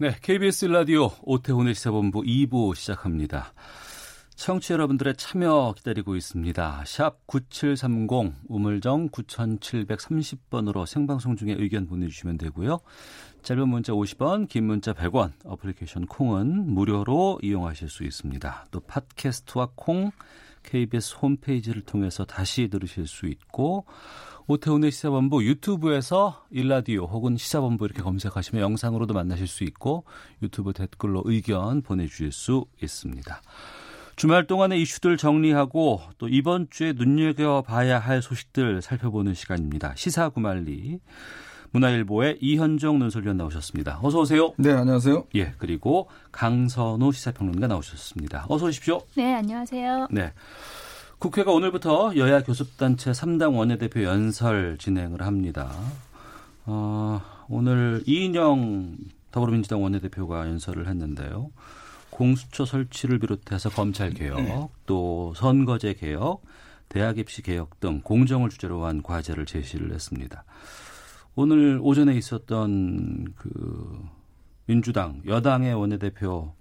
네, KBS 라디오 오태훈의 시사본부 2부 시작합니다. 청취자 여러분들의 참여 기다리고 있습니다. 샵 9730 우물정 9730번으로 생방송 중에 의견 보내주시면 되고요. 짧은 문자 50원, 긴 문자 100원, 어플리케이션 콩은 무료로 이용하실 수 있습니다. 또 팟캐스트와 콩, KBS 홈페이지를 통해서 다시 들으실 수 있고 오태훈의 시사본부 유튜브에서 일라디오 혹은 시사본부 이렇게 검색하시면 영상으로도 만나실 수 있고 유튜브 댓글로 의견 보내주실 수 있습니다. 주말 동안의 이슈들 정리하고 또 이번 주에 눈여겨봐야 할 소식들 살펴보는 시간입니다. 시사구말리 문화일보의 이현정 논설위원 나오셨습니다. 어서 오세요. 네 안녕하세요. 예 그리고 강선우 시사평론가 나오셨습니다. 어서 오십시오. 네, 안녕하세요. 네. 국회가 오늘부터 여야 교섭단체 3당 원내대표 연설 진행을 합니다. 어, 오늘 이인영 더불어민주당 원내대표가 연설을 했는데요. 공수처 설치를 비롯해서 검찰 개혁, 또 선거제 개혁, 대학 입시 개혁 등 공정을 주제로 한 과제를 제시를 했습니다. 오늘 오전에 있었던 그 민주당 여당의 원내대표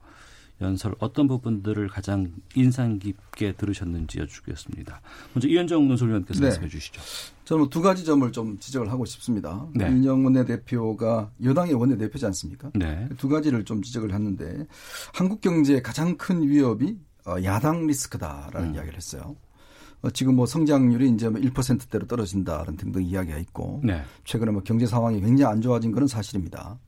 연설 어떤 부분들을 가장 인상 깊게 들으셨는지 여쭙겠습니다. 먼저 이현정 논설위원께서 네. 말씀해 주시죠. 저는 뭐 두 가지 점을 좀 지적을 하고 싶습니다. 네. 이인영 원내대표가 여당의 원내대표지 않습니까? 네. 두 가지를 좀 지적을 했는데 한국 경제의 가장 큰 위협이 어, 야당 리스크다라는 음. 이야기를 했어요. 어, 지금 뭐 성장률이 이제 뭐 1%대로 떨어진다는 등등 이야기가 있고 네. 최근에 뭐 경제 상황이 굉장히 안 좋아진 것은 사실입니다.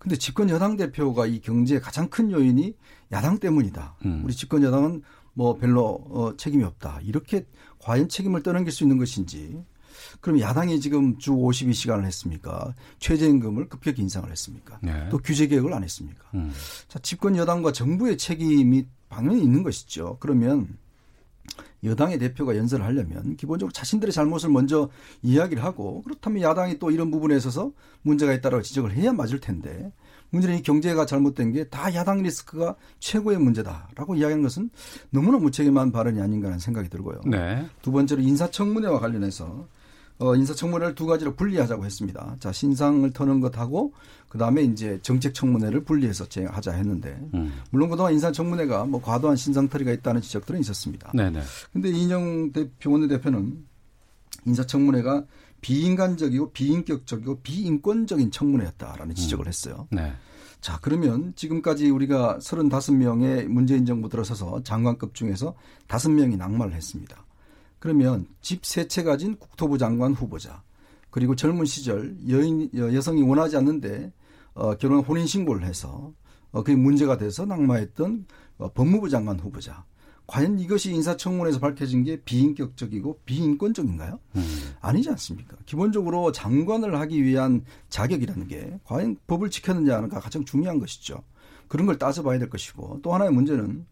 근데 집권 여당 대표가 이 경제의 가장 큰 요인이 야당 때문이다. 음. 우리 집권 여당은 뭐 별로 어, 책임이 없다. 이렇게 과연 책임을 떠넘길 수 있는 것인지. 그럼 야당이 지금 주 52시간을 했습니까? 최저임금을 급격히 인상을 했습니까? 네. 또 규제 개혁을 안 했습니까? 음. 자, 집권 여당과 정부의 책임이 당연히 있는 것이죠. 그러면 여당의 대표가 연설을 하려면 기본적으로 자신들의 잘못을 먼저 이야기를 하고 그렇다면 야당이 또 이런 부분에 있어서 문제가 있다고 지적을 해야 맞을 텐데 문제는 이 경제가 잘못된 게 다 야당 리스크가 최고의 문제다라고 이야기하는 것은 너무나 무책임한 발언이 아닌가 하는 생각이 들고요. 네. 두 번째로 인사청문회와 관련해서 어, 인사청문회를 두 가지로 분리하자고 했습니다. 자, 신상을 터는 것하고 그 다음에 이제 정책청문회를 분리해서 하자 했는데 음. 물론 그동안 인사청문회가 뭐 과도한 신상털이가 있다는 지적들은 있었습니다. 네, 네. 근데 이인영 대표 원내대표는 인사청문회가 비인간적이고 비인격적이고 비인권적인 청문회였다라는 지적을 했어요. 네. 자, 그러면 지금까지 우리가 35명의 문재인 정부 들어서서 장관급 중에서 5명이 낙마를 했습니다. 그러면 집 세 채 가진 국토부 장관 후보자, 그리고 젊은 시절 여인, 여- 여성이 원하지 않는데 어, 결혼 혼인 신고를 해서 어, 그게 문제가 돼서 낙마했던 어, 법무부 장관 후보자. 과연 이것이 인사청문회에서 밝혀진 게 비인격적이고 비인권적인가요? 음. 아니지 않습니까? 기본적으로 장관을 하기 위한 자격이라는 게 과연 법을 지켰느냐가 가장 중요한 것이죠. 그런 걸 따져봐야 될 것이고 또 하나의 문제는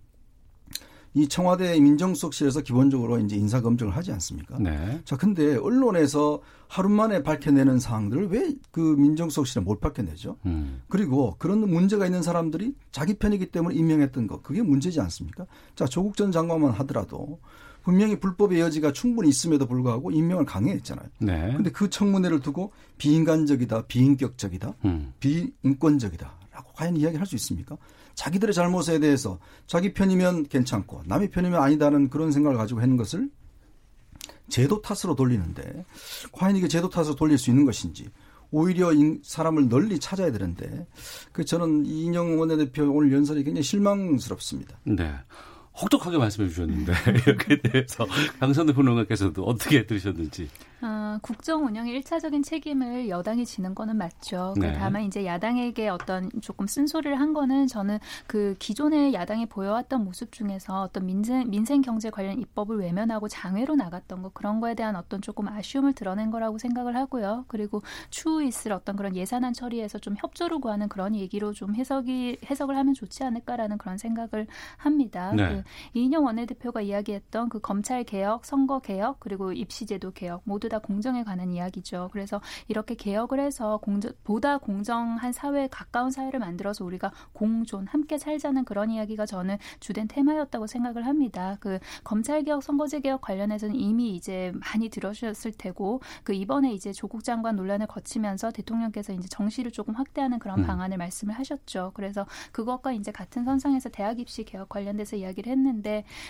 이 청와대 민정수석실에서 기본적으로 이제 인사 검증을 하지 않습니까? 네. 자, 근데 언론에서 하루 만에 밝혀내는 사항들을 왜 그 민정수석실에 못 밝혀내죠? 음. 그리고 그런 문제가 있는 사람들이 자기 편이기 때문에 임명했던 것 그게 문제지 않습니까? 자 조국 전 장관만 하더라도 분명히 불법의 여지가 충분히 있음에도 불구하고 임명을 강행했잖아요. 네. 근데 그 청문회를 두고 비인간적이다, 비인격적이다, 음. 비인권적이다 라고 과연 이야기할 수 있습니까? 자기들의 잘못에 대해서 자기 편이면 괜찮고 남의 편이면 아니다는 그런 생각을 가지고 하는 것을 제도 탓으로 돌리는데 과연 이게 제도 탓으로 돌릴 수 있는 것인지 오히려 인- 사람을 널리 찾아야 되는데 그 저는 이인영 원내대표 오늘 연설이 굉장히 실망스럽습니다. 네. 혹독하게 말씀해 주셨는데 여기에 대해서 강선우 평론가께서도 어떻게 들으셨는지. 어, 아, 국정 운영의 1차적인 책임을 여당이 지는 거는 맞죠. 그 네. 다만 이제 야당에게 어떤 조금 쓴소리를 한 거는 저는 그 기존의 야당이 보여왔던 모습 중에서 어떤 민생, 민생 경제 관련 입법을 외면하고 장외로 나갔던 거 그런 거에 대한 어떤 조금 아쉬움을 드러낸 거라고 생각을 하고요. 그리고 추후 있을 어떤 그런 예산안 처리에서 좀 협조를 구하는 그런 얘기로 좀 해석이 해석을 하면 좋지 않을까라는 그런 생각을 합니다. 네. 그 이인영 원내대표가 이야기했던 그 검찰 개혁, 선거 개혁, 그리고 입시제도 개혁 모두 다 공정에 관한 이야기죠. 그래서 이렇게 개혁을 해서 공정, 보다 공정한 사회, 가까운 사회를 만들어서 우리가 공존, 함께 살자는 그런 이야기가 저는 주된 테마였다고 생각을 합니다. 그 검찰 개혁, 선거제 개혁 관련해서는 이미 이제 많이 들으셨을 테고 그 이번에 이제 조국 장관 논란을 거치면서 대통령께서 이제 정시를 조금 확대하는 그런 음. 방안을 말씀을 하셨죠. 그래서 그것과 이제 같은 선상에서 대학 입시 개혁 관련돼서 이야기를 했는데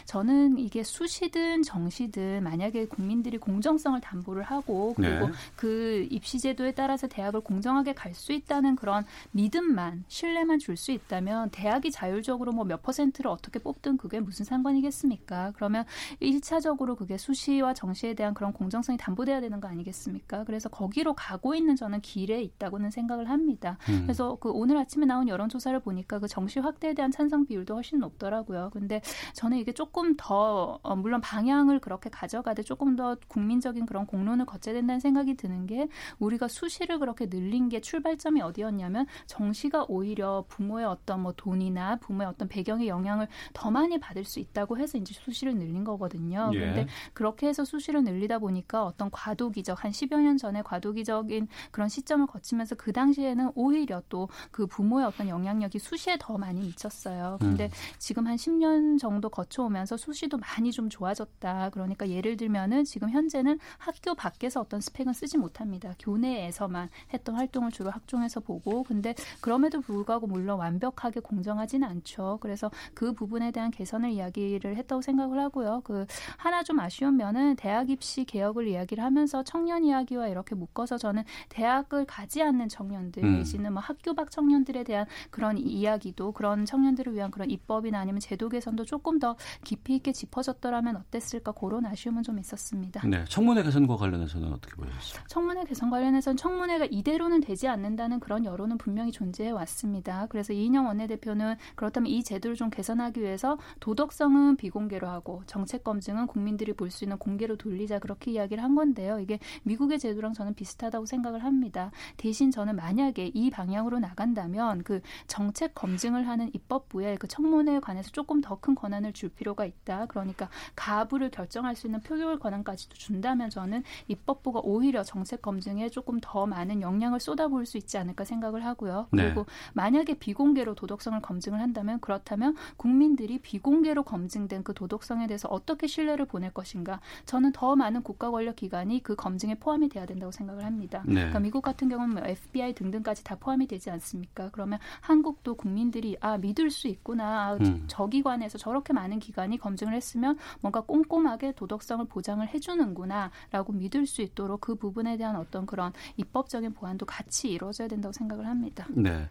저는 이게 수시든 정시든 만약에 국민들이 공정성을 담보를 하고 그리고 네. 그 입시 제도에 따라서 대학을 공정하게 갈 수 있다는 그런 믿음만 신뢰만 줄 수 있다면 대학이 자율적으로 뭐 몇 퍼센트를 어떻게 뽑든 그게 무슨 상관이겠습니까? 그러면 일차적으로 그게 수시와 정시에 대한 그런 공정성이 담보돼야 되는 거 아니겠습니까? 그래서 거기로 가고 있는 저는 길에 있다고는 생각을 합니다. 음. 그래서 그 오늘 아침에 나온 여론조사를 보니까 그 정시 확대에 대한 찬성 비율도 훨씬 높더라고요. 근데 저는 이게 조금 더 어, 물론 방향을 그렇게 가져가되 조금 더 국민적인 그런 공론을 거쳐야 된다는 생각이 드는 게 우리가 수시를 그렇게 늘린 게 출발점이 어디였냐면 정시가 오히려 부모의 어떤 뭐 돈이나 부모의 어떤 배경의 영향을 더 많이 받을 수 있다고 해서 이제 수시를 늘린 거거든요. 예. 그런데 그렇게 해서 수시를 늘리다 보니까 어떤 과도기적 한 10여 년 전에 과도기적인 그런 시점을 거치면서 그 당시에는 오히려 또 그 부모의 어떤 영향력이 수시에 더 많이 미쳤어요. 근데 음. 지금 한 10년 정도 거쳐오면서 수시도 많이 좀 좋아졌다. 그러니까 예를 들면은 지금 현재는 학교 밖에서 어떤 스펙은 쓰지 못합니다. 교내에서만 했던 활동을 주로 학종에서 보고 근데 그럼에도 불구하고 물론 완벽하게 공정하지는 않죠. 그래서 그 부분에 대한 개선을 이야기를 했다고 생각을 하고요. 그 하나 좀 아쉬운 면은 대학 입시 개혁을 이야기를 하면서 청년 이야기와 이렇게 묶어서 저는 대학을 가지 않는 청년들 음. 내지는 뭐 학교 밖 청년들에 대한 그런 이야기도 그런 청년들을 위한 그런 입법이나 아니면 제도 개선도 조금 더 깊이 있게 짚어졌더라면 어땠을까 그런 아쉬움은 좀 있었습니다. 네. 청문회 개선과 관련해서는 어떻게 보셨어요? 청문회 개선 관련해서는 청문회가 이대로는 되지 않는다는 그런 여론은 분명히 존재해 왔습니다. 그래서 이인영 원내대표는 그렇다면 이 제도를 좀 개선하기 위해서 도덕성은 비공개로 하고 정책 검증은 국민들이 볼 수 있는 공개로 돌리자 그렇게 이야기를 한 건데요. 이게 미국의 제도랑 저는 비슷하다고 생각을 합니다. 대신 저는 만약에 이 방향으로 나간다면 그 정책 검증을 하는 입법부에 그 청문회에 관해서 조금 더 큰 권한을 줄 필요가 있다. 그러니까 가부를 결정할 수 있는 표결 권한까지도 준다면 저는 입법부가 오히려 정책 검증에 조금 더 많은 영향을 쏟아부을 수 있지 않을까 생각을 하고요. 네. 그리고 만약에 비공개로 도덕성을 검증을 한다면 그렇다면 국민들이 비공개로 검증된 그 도덕성에 대해서 어떻게 신뢰를 보낼 것인가? 저는 더 많은 국가 권력 기관이 그 검증에 포함이 돼야 된다고 생각을 합니다. 네. 그러니까 미국 같은 경우는 뭐 FBI 등등까지 다 포함이 되지 않습니까? 그러면 한국도 국민들이 아 믿을 수 있구나. 아, 음. 저 기관에서 저 렇게 많은 기관이 검증을 했으면 뭔가 꼼꼼하게 도덕성을 보장을 해주는구나라고 믿을 수 있도록 그 부분에 대한 어떤 그런 입법적인 보완도 같이 이루어져야 된다고 생각을 합니다. 네.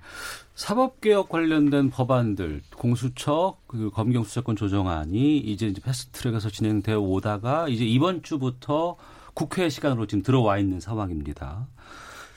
사법개혁 관련된 법안들, 공수처, 그 검경수사권 조정안이 이제 이제 패스트트랙에서 진행되어 오다가 이제 이번 주부터 국회 시간으로 지금 들어와 있는 상황입니다.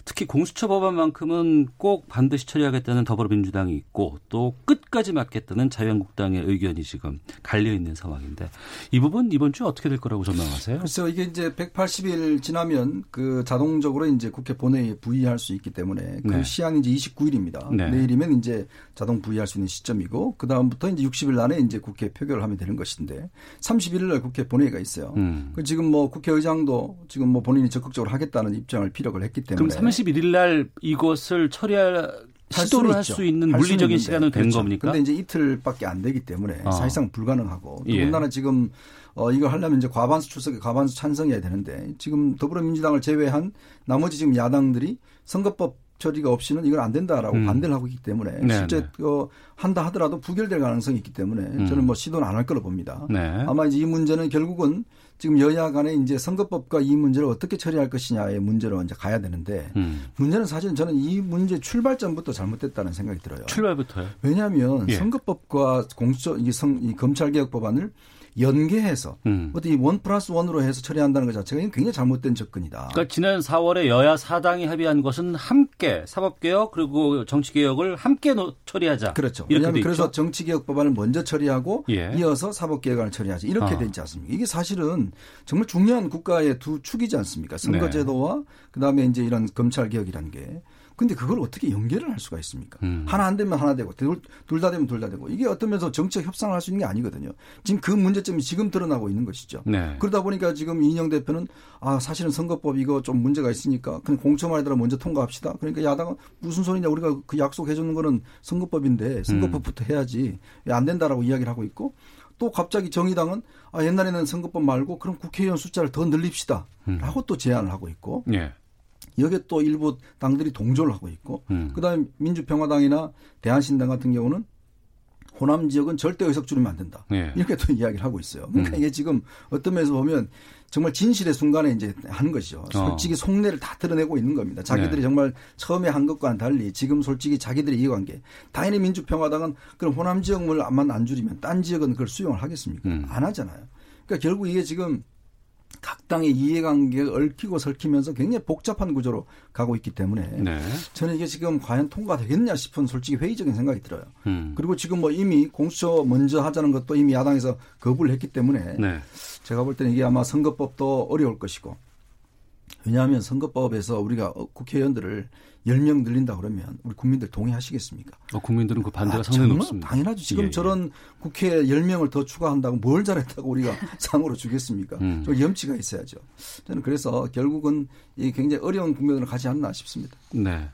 특히 공수처 법안만큼은 꼭 반드시 처리하겠다는 더불어민주당이 있고 또 끝까지 맞겠다는 자유한국당의 의견이 지금 갈려 있는 상황인데 이 부분 이번 주 어떻게 될 거라고 전망하세요? 그래서 이게 이제 180일 지나면 그 자동적으로 이제 국회 본회의에 부의할 수 있기 때문에 그 네. 시한이 이제 29일입니다. 네. 내일이면 이제 자동 부의할 수 있는 시점이고 그 다음부터 이제 60일 안에 이제 국회 표결을 하면 되는 것인데 31일 날 국회 본회의가 있어요. 음. 그 지금 뭐 국회의장도 지금 뭐 본인이 적극적으로 하겠다는 입장을 피력을 했기 때문에 31일 날 이것을 처리할 할 시도를 할. 수 있는 물리적인. 시간은 된 그렇죠. 겁니까? 근데 이제 이틀밖에 안 되기 때문에 어. 사실상 불가능하고 예. 더군다나 지금 어 이걸 하려면 이제 과반수 출석에 과반수 찬성해야 되는데 지금 더불어민주당을 제외한 나머지 지금 야당들이 선거법 처리가 없이는 이건 안 된다라고 음. 반대를 하고 있기 때문에 네, 실제 네. 어, 한다 하더라도 부결될 가능성이 있기 때문에 음. 저는 뭐 시도는 안 할 거로 봅니다. 네. 아마 이제 이 문제는 결국은 지금 여야 간에 이제 선거법과 이 문제를 어떻게 처리할 것이냐의 문제로 이제 가야 되는데 음. 문제는 사실 저는 이 문제 출발점부터 잘못됐다는 생각이 들어요. 출발부터요. 왜냐하면 예. 선거법과 공수처 이, 성, 이 검찰개혁 법안을 연계해서 음. 어디 원 플러스 원으로 해서 처리한다는 것 자체가 굉장히 잘못된 접근이다. 그러니까 지난 4월에 여야 사당이 합의한 것은 함께 사법개혁 그리고 정치개혁을 함께 처리하자. 그렇죠. 왜냐하면 그래서 정치개혁 법안을 먼저 처리하고 예. 이어서 사법개혁안을 처리하자 이렇게 어. 되지 않습니까? 이게 사실은 정말 중요한 국가의 두 축이지 않습니까? 선거제도와 네. 그다음에 이제 이런 검찰개혁이라는 게. 근데 그걸 어떻게 연계를 할 수가 있습니까? 음. 하나 안 되면 하나 되고 둘 다 되면 둘 다 되고 이게 어떤 면에서 정책 협상을 할 수 있는 게 아니거든요. 지금 그 문제점이 지금 드러나고 있는 것이죠. 네. 그러다 보니까 지금 이인영 대표는 아 사실은 선거법 이거 좀 문제가 있으니까 그냥 공청회에 들어 먼저 통과합시다. 그러니까 야당은 무슨 소리냐 우리가 그 약속해 주는 거는 선거법인데 선거법부터 해야지 안 된다라고 이야기를 하고 있고 또 갑자기 정의당은 아 옛날에는 선거법 말고 그럼 국회의원 숫자를 더 늘립시다. 라고 음. 또 제안을 하고 있고 네. 여기에 또 일부 당들이 동조를 하고 있고 음. 그다음에 민주평화당이나 대한신당 같은 경우는 호남 지역은 절대 의석 줄이면 안 된다. 네. 이렇게 또 이야기를 하고 있어요. 그러니까 음. 이게 지금 어떤 면에서 보면 정말 진실의 순간에 이제 하는 것이죠. 어. 솔직히 속내를 다 드러내고 있는 겁니다. 자기들이 네. 정말 처음에 한 것과는 달리 지금 솔직히 자기들이 이해관계. 당연히 민주평화당은 그럼 호남 지역물만 안 줄이면 딴 지역은 그걸 수용을 하겠습니까? 음. 안 하잖아요. 그러니까 결국 이게 지금 각 당의 이해관계가 얽히고 설키면서 굉장히 복잡한 구조로 가고 있기 때문에 네. 저는 이게 지금 과연 통과되겠냐 싶은 솔직히 회의적인 생각이 들어요. 음. 그리고 지금 뭐 이미 공수처 먼저 하자는 것도 이미 야당에서 거부를 했기 때문에 네. 제가 볼 때는 이게 아마 선거법도 어려울 것이고 왜냐하면 선거법에서 우리가 국회의원들을 10명 늘린다 그러면 우리 국민들 동의하시겠습니까? 어, 국민들은 그 반대가 아, 상당히 높습니다. 당연하죠. 지금 예, 예. 저런 국회에 10명을 더 추가한다고 뭘 잘했다고 우리가 상으로 주겠습니까? 음. 좀 염치가 있어야죠. 저는 그래서 결국은 이 굉장히 어려운 국면으로 가지 않나 싶습니다. 네.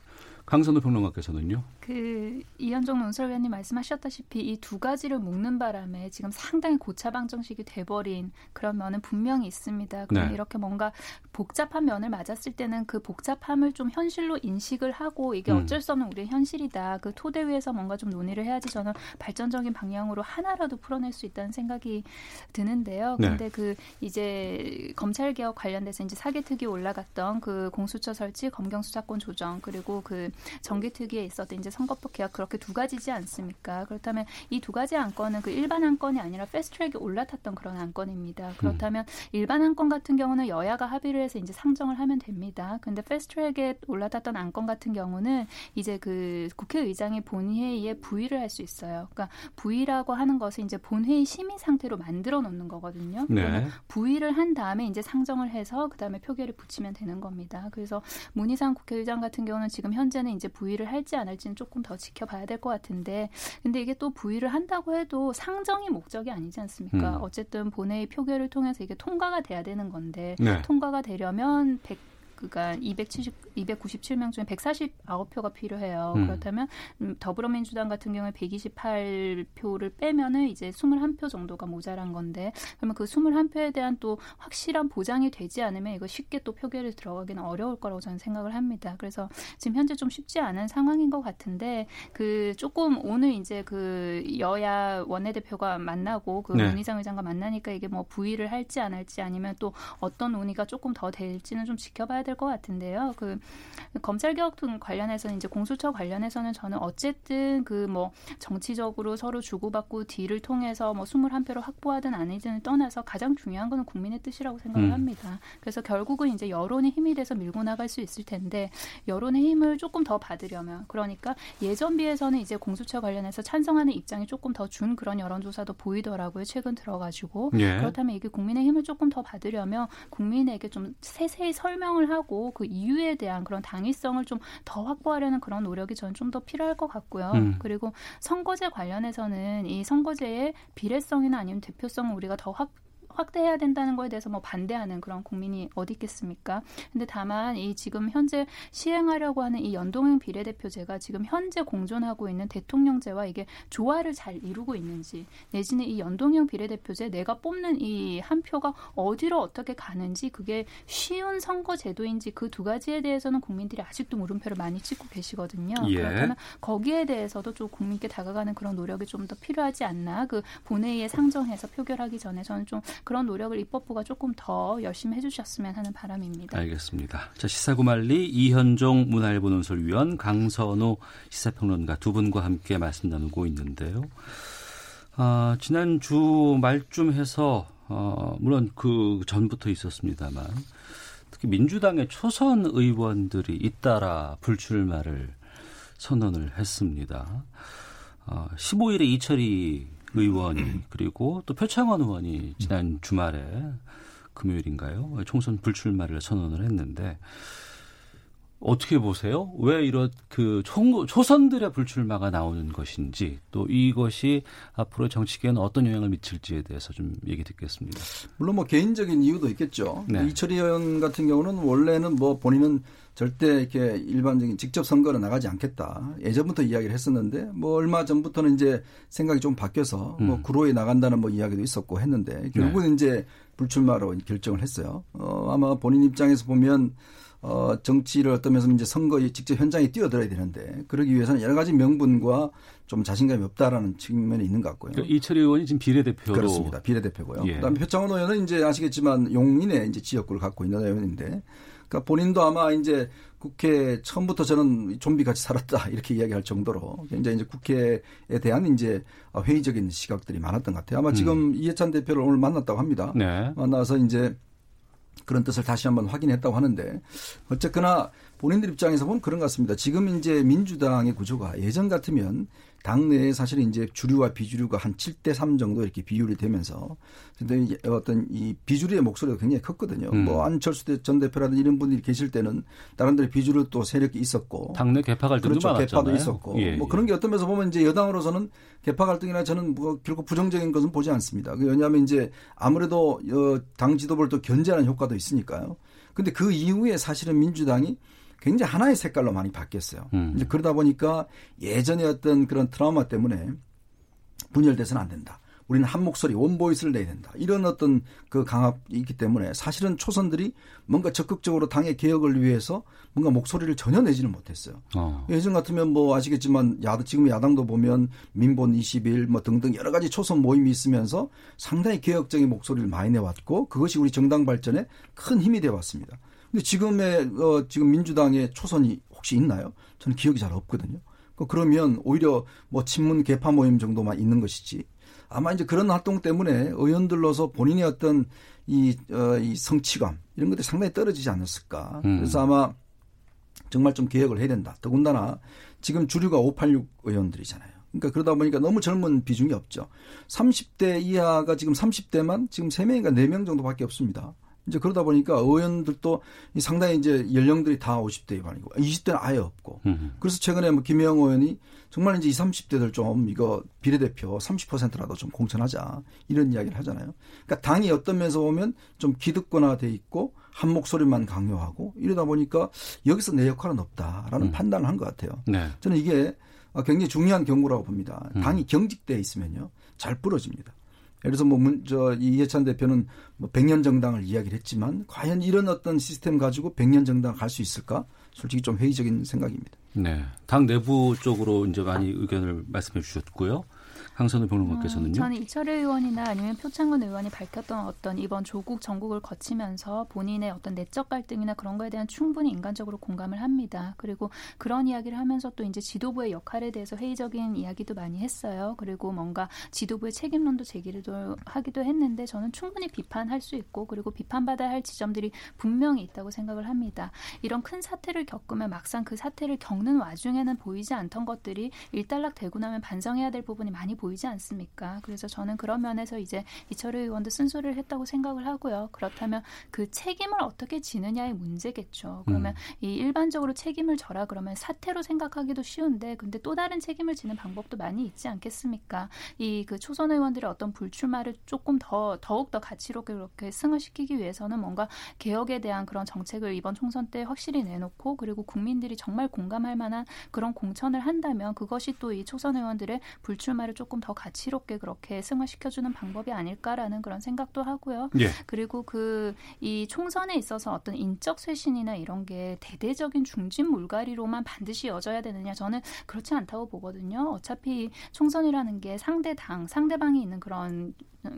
강선우 평론가께서는요? 그 이현정 논설위원님 말씀하셨다시피 이 두 가지를 묶는 바람에 지금 상당히 고차방정식이 돼버린 그런 면은 분명히 있습니다. 그럼 네. 이렇게 뭔가 복잡한 면을 맞았을 때는 그 복잡함을 좀 현실로 인식을 하고 이게 음. 어쩔 수 없는 우리의 현실이다. 그 토대 위에서 뭔가 좀 논의를 해야지 저는 발전적인 방향으로 하나라도 풀어낼 수 있다는 생각이 드는데요. 네. 근데 그 이제 검찰 개혁 관련돼서 이제 사개특위 올라갔던 그 공수처 설치, 검경 수사권 조정 그리고 그 정기특위에 있었던 이제 선거법 개혁 그렇게 두 가지지 않습니까? 그렇다면 이 두 가지 안건은 그 일반 안건이 아니라 패스트트랙에 올라탔던 그런 안건입니다. 그렇다면 음. 일반 안건 같은 경우는 여야가 합의를 해서 이제 상정을 하면 됩니다. 근데 패스트트랙에 올라탔던 안건 같은 경우는 이제 그 국회의장이 본회의에 부의를 할 수 있어요. 그러니까 부의라고 하는 것은 이제 본회의 심의 상태로 만들어 놓는 거거든요. 네. 부의를 한 다음에 이제 상정을 해서 그다음에 표결을 붙이면 되는 겁니다. 그래서 문희상 국회의장 같은 경우는 지금 현재는 이제 부의를 할지 안 할지는 조금 조금 더 지켜봐야 될 것 같은데 근데 이게 또 부의를 한다고 해도 상정이 목적이 아니지 않습니까? 음. 어쨌든 본회의 표결을 통해서 이게 통과가 돼야 되는 건데 네. 통과가 되려면 100 그니까 270, 297명 중에 149표가 필요해요. 음. 그렇다면 음, 더불어민주당 같은 경우에 128표를 빼면은 이제 21표 정도가 모자란 건데 그러면 그 21표에 대한 또 확실한 보장이 되지 않으면 이거 쉽게 또 표결에 들어가기는 어려울 거라고 저는 생각을 합니다. 그래서 지금 현재 좀 쉽지 않은 상황인 것 같은데 그 조금 오늘 이제 그 여야 원내대표가 만나고 그 네. 문희상 의장과 만나니까 이게 뭐 부의를 할지 안 할지 아니면 또 어떤 논의가 조금 더 될지는 좀 지켜봐야 될 것 같은데요. 그 검찰 개혁 등 관련해서는 이제 공수처 관련해서는 저는 어쨌든 그 뭐 정치적으로 서로 주고받고 딜을 통해서 뭐 21표를 확보하든 아니든 떠나서 가장 중요한 거는 국민의 뜻이라고 생각을 음. 합니다. 그래서 결국은 이제 여론의 힘이 돼서 밀고 나갈 수 있을 텐데 여론의 힘을 조금 더 받으려면 그러니까 예전 비해서는 이제 공수처 관련해서 찬성하는 입장이 조금 더 준 그런 여론조사도 보이더라고요. 최근 들어가지고 예. 그렇다면 이게 국민의 힘을 조금 더 받으려면 국민에게 좀 세세히 설명을 하고 하고 그 이유에 대한 그런 당위성을 좀 더 확보하려는 그런 노력이 저는 좀 더 필요할 것 같고요. 음. 그리고 선거제 관련해서는 이 선거제의 비례성이나 아니면 대표성을 우리가 더 확, 확대해야 된다는 거에 대해서 뭐 반대하는 그런 국민이 어디 있겠습니까? 근데 다만 이 지금 현재 시행하려고 하는 이 연동형 비례대표제가 지금 현재 공존하고 있는 대통령제와 이게 조화를 잘 이루고 있는지 내지는 이 연동형 비례대표제 내가 뽑는 이 한 표가 어디로 어떻게 가는지 그게 쉬운 선거 제도인지 그 두 가지에 대해서는 국민들이 아직도 물음표를 많이 찍고 계시거든요. 예. 그렇다면 거기에 대해서도 좀 국민께 다가가는 그런 노력이 좀 더 필요하지 않나 그 본회의에 상정해서 표결하기 전에 저는 좀 그런 노력을 입법부가 조금 더 열심히 해주셨으면 하는 바람입니다. 알겠습니다. 자 시사구말리 이현종 문화일보 논설위원 강선호 시사평론가 두 분과 함께 말씀 나누고 있는데요. 아, 지난 주 말쯤 해서 어, 물론 그 전부터 있었습니다만 특히 민주당의 초선 의원들이 잇따라 불출마를 선언을 했습니다. 어, 15일에 이철희 의원이 그리고 또 표창원 의원이 지난 주말에 금요일인가요? 총선 불출마를 선언을 했는데 어떻게 보세요? 왜 이런 그 초, 초선들의 불출마가 나오는 것인지 또 이것이 앞으로 정치계에는 어떤 영향을 미칠지에 대해서 좀 얘기 듣겠습니다. 물론 뭐 개인적인 이유도 있겠죠. 네. 이철희 의원 같은 경우는 원래는 뭐 본인은 절대 이렇게 일반적인 직접 선거를 나가지 않겠다. 예전부터 이야기를 했었는데 뭐 얼마 전부터는 이제 생각이 좀 바뀌어서 뭐 음. 뭐 구로에 나간다는 뭐 이야기도 있었고 했는데 결국은 네. 이제 불출마로 결정을 했어요. 어, 아마 본인 입장에서 보면 어, 정치를 어떤 면에서 이제 선거에 직접 현장에 뛰어들어야 되는데 그러기 위해서는 여러 가지 명분과 좀 자신감이 없다라는 측면이 있는 것 같고요. 그러니까 이철희 의원이 지금 비례대표로 그렇습니다. 비례대표고요. 예. 그다음에 표창원 의원은 이제 아시겠지만 용인의 이제 지역구를 갖고 있는 의원인데 그러니까 본인도 아마 이제 국회 처음부터 저는 좀비 같이 살았다 이렇게 이야기할 정도로 굉장히 이제 국회에 대한 이제 회의적인 시각들이 많았던 것 같아요. 아마 지금 음. 이해찬 대표를 오늘 만났다고 합니다. 네. 만나서 이제 그런 뜻을 다시 한번 확인했다고 하는데 어쨌거나 본인들 입장에서 보면 그런 것 같습니다. 지금 이제 민주당의 구조가 예전 같으면 당내에 사실 이제 주류와 비주류가 한 7대 3 정도 이렇게 비율이 되면서 근데 어떤 이 비주류의 목소리가 굉장히 컸거든요. 음. 뭐 안철수 전 대표라든 이런 분들이 계실 때는 다른 데로 비주류 또 세력이 있었고 당내 개파 갈등도 그렇죠. 많았잖아요. 개파도 있었고 예, 뭐 예. 그런 게 어떤 면에서 보면 이제 여당으로서는 개파 갈등이나 저는 뭐 결코 부정적인 것은 보지 않습니다. 그 왜냐하면 이제 아무래도 어, 당 지도부를 또 견제하는 효과도 있으니까요. 근데 그 이후에 사실은 민주당이 굉장히 하나의 색깔로 많이 바뀌었어요. 음. 이제 그러다 보니까 예전에 어떤 그런 트라우마 때문에 분열돼서는 안 된다. 우리는 한 목소리, 원보이스를 내야 된다. 이런 어떤 그 강압이 있기 때문에 사실은 초선들이 뭔가 적극적으로 당의 개혁을 위해서 뭔가 목소리를 전혀 내지는 못했어요. 어. 예전 같으면 뭐 아시겠지만 야, 지금 야당도 보면 민본 20일 뭐 등등 여러 가지 초선 모임이 있으면서 상당히 개혁적인 목소리를 많이 내왔고 그것이 우리 정당 발전에 큰 힘이 되어 왔습니다. 근데 지금의 어, 지금 민주당의 초선이 혹시 있나요? 저는 기억이 잘 없거든요. 그 그러면 오히려 뭐 친문 개파 모임 정도만 있는 것이지 아마 이제 그런 활동 때문에 의원들로서 본인의 어떤 이, 어, 이 성취감 이런 것들이 상당히 떨어지지 않았을까. 음. 그래서 아마 정말 좀 개혁을 해야 된다. 더군다나 지금 주류가 586 의원들이잖아요. 그러니까 그러다 보니까 너무 젊은 비중이 없죠. 30대 이하가 지금 30대만 지금 3명인가 4명 정도밖에 없습니다. 이제 그러다 보니까 의원들도 상당히 이제 연령들이 다 50대 위반이고 20대는 아예 없고. 그래서 최근에 뭐 김영 의원이 정말 이제 20, 30대들 좀 이거 비례대표 30%라도 좀 공천하자 이런 이야기를 하잖아요. 그러니까 당이 어떤 면에서 보면 좀 기득권화 돼 있고 한 목소리만 강요하고 이러다 보니까 여기서 내 역할은 없다라는 음. 판단을 한 것 같아요. 네. 저는 이게 굉장히 중요한 경고라고 봅니다. 당이 음. 경직돼 있으면요 잘 부러집니다. 예를 들어서 뭐, 문, 저, 이해찬 대표는 뭐 100년 정당을 이야기를 했지만 과연 이런 어떤 시스템 가지고 100년 정당 갈 수 있을까? 솔직히 좀 회의적인 생각입니다. 네. 당 내부 쪽으로 이제 많이 의견을 말씀해 주셨고요. 강선우 평론가께서는요? 음, 저는 이철희 의원이나 아니면 표창원 의원이 밝혔던 어떤 이번 조국 전국을 거치면서 본인의 어떤 내적 갈등이나 그런 거에 대한 충분히 인간적으로 공감을 합니다. 그리고 그런 이야기를 하면서 또 이제 지도부의 역할에 대해서 회의적인 이야기도 많이 했어요. 그리고 뭔가 지도부의 책임론도 제기를 하기도 했는데 저는 충분히 비판할 수 있고 그리고 비판받아야 할 지점들이 분명히 있다고 생각을 합니다. 이런 큰 사태를 겪으면 막상 그 사태를 겪는 와중에는 보이지 않던 것들이 일단락 되고 나면 반성해야 될 부분이 많이 보입니다. 보이지 않습니까? 그래서 저는 그런 면에서 이제 이철우 의원도 쓴소리를 했다고 생각을 하고요. 그렇다면 그 책임을 어떻게 지느냐의 문제겠죠. 그러면 음. 이 일반적으로 책임을 져라 그러면 사태로 생각하기도 쉬운데 근데 또 다른 책임을 지는 방법도 많이 있지 않겠습니까? 이 그 초선 의원들의 어떤 불출마를 조금 더 더욱 더 가치롭게 그렇게 승화시키기 위해서는 뭔가 개혁에 대한 그런 정책을 이번 총선 때 확실히 내놓고 그리고 국민들이 정말 공감할 만한 그런 공천을 한다면 그것이 또 이 초선 의원들의 불출마를 조금 조금 더 가치롭게 그렇게 승화시켜주는 방법이 아닐까라는 그런 생각도 하고요. 예. 그리고 그 이 총선에 있어서 어떤 인적 쇄신이나 이런 게 대대적인 중진 물갈이로만 반드시 이어져야 되느냐 저는 그렇지 않다고 보거든요. 어차피 총선이라는 게 상대 당, 상대방이 있는 그런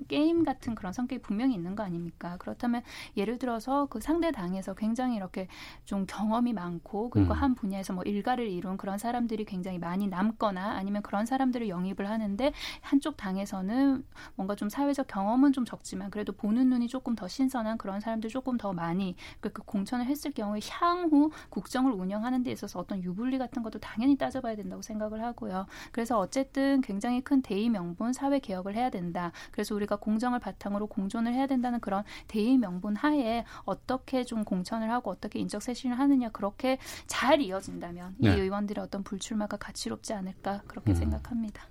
게임 같은 그런 성격이 분명히 있는 거 아닙니까? 그렇다면 예를 들어서 그 상대 당에서 굉장히 이렇게 좀 경험이 많고 그리고 음. 한 분야에서 뭐 일가를 이룬 그런 사람들이 굉장히 많이 남거나 아니면 그런 사람들을 영입을 하는데 한쪽 당에서는 뭔가 좀 사회적 경험은 좀 적지만 그래도 보는 눈이 조금 더 신선한 그런 사람들 조금 더 많이 그, 그 공천을 했을 경우에 향후 국정을 운영하는 데 있어서 어떤 유불리 같은 것도 당연히 따져봐야 된다고 생각을 하고요. 그래서 어쨌든 굉장히 큰 대의 명분 사회 개혁을 해야 된다. 그래서 우리가 공정을 바탕으로 공존을 해야 된다는 그런 대의 명분 하에 어떻게 좀 공천을 하고 어떻게 인적 쇄신을 하느냐 그렇게 잘 이어진다면 네. 이 의원들의 어떤 불출마가 가치롭지 않을까 그렇게 음. 생각합니다.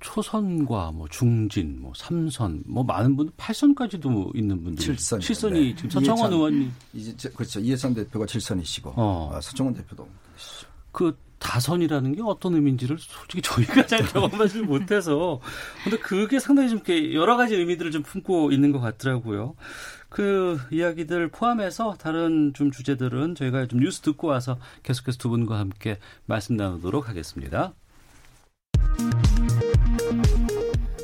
초선과 뭐 중진, 뭐 삼선, 뭐 많은 분들 8선까지도 있는 분들이 7선. 7선이 네. 지금 서청원 의원이 이제 그렇죠. 이해찬 대표가 7선이시고 어. 아, 서청원 대표도 그 다선이라는 게 어떤 의미인지를 솔직히 저희가 잘 경험하지 못해서 근데 그게 상당히 좀 여러 가지 의미들을 좀 품고 있는 것 같더라고요. 그 이야기들 포함해서 다른 좀 주제들은 저희가 좀 뉴스 듣고 와서 계속해서 두 분과 함께 말씀 나누도록 하겠습니다.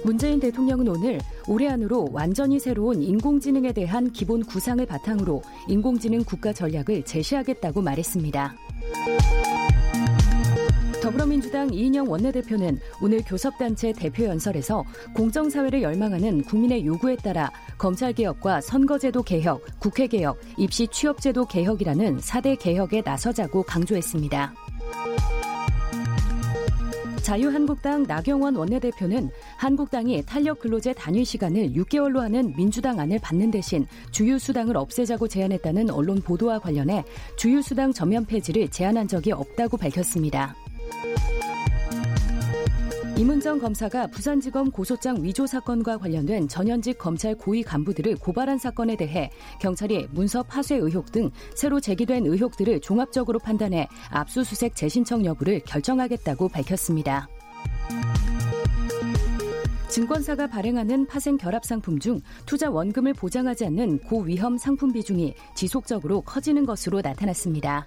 문재인 대통령은 오늘 올해 안으로 완전히 새로운 인공지능에 대한 기본 구상을 바탕으로 인공지능 국가 전략을 제시하겠다고 말했습니다. 더불어민주당 이인영 원내대표는 오늘 교섭단체 대표연설에서 공정사회를 열망하는 국민의 요구에 따라 검찰개혁과 선거제도 개혁, 국회개혁, 입시 취업제도 개혁이라는 4대 개혁에 나서자고 강조했습니다. 자유한국당 나경원 원내대표는 한국당이 탄력 근로제 단위 시간을 6개월로 하는 민주당 안을 받는 대신 주유수당을 없애자고 제안했다는 언론 보도와 관련해 주유수당 전면 폐지를 제안한 적이 없다고 밝혔습니다. 이문정 검사가 부산지검 고소장 위조 사건과 관련된 전현직 검찰 고위 간부들을 고발한 사건에 대해 경찰이 문서 파쇄 의혹 등 새로 제기된 의혹들을 종합적으로 판단해 압수수색 재신청 여부를 결정하겠다고 밝혔습니다. 증권사가 발행하는 파생 결합 상품 중 투자 원금을 보장하지 않는 고위험 상품 비중이 지속적으로 커지는 것으로 나타났습니다.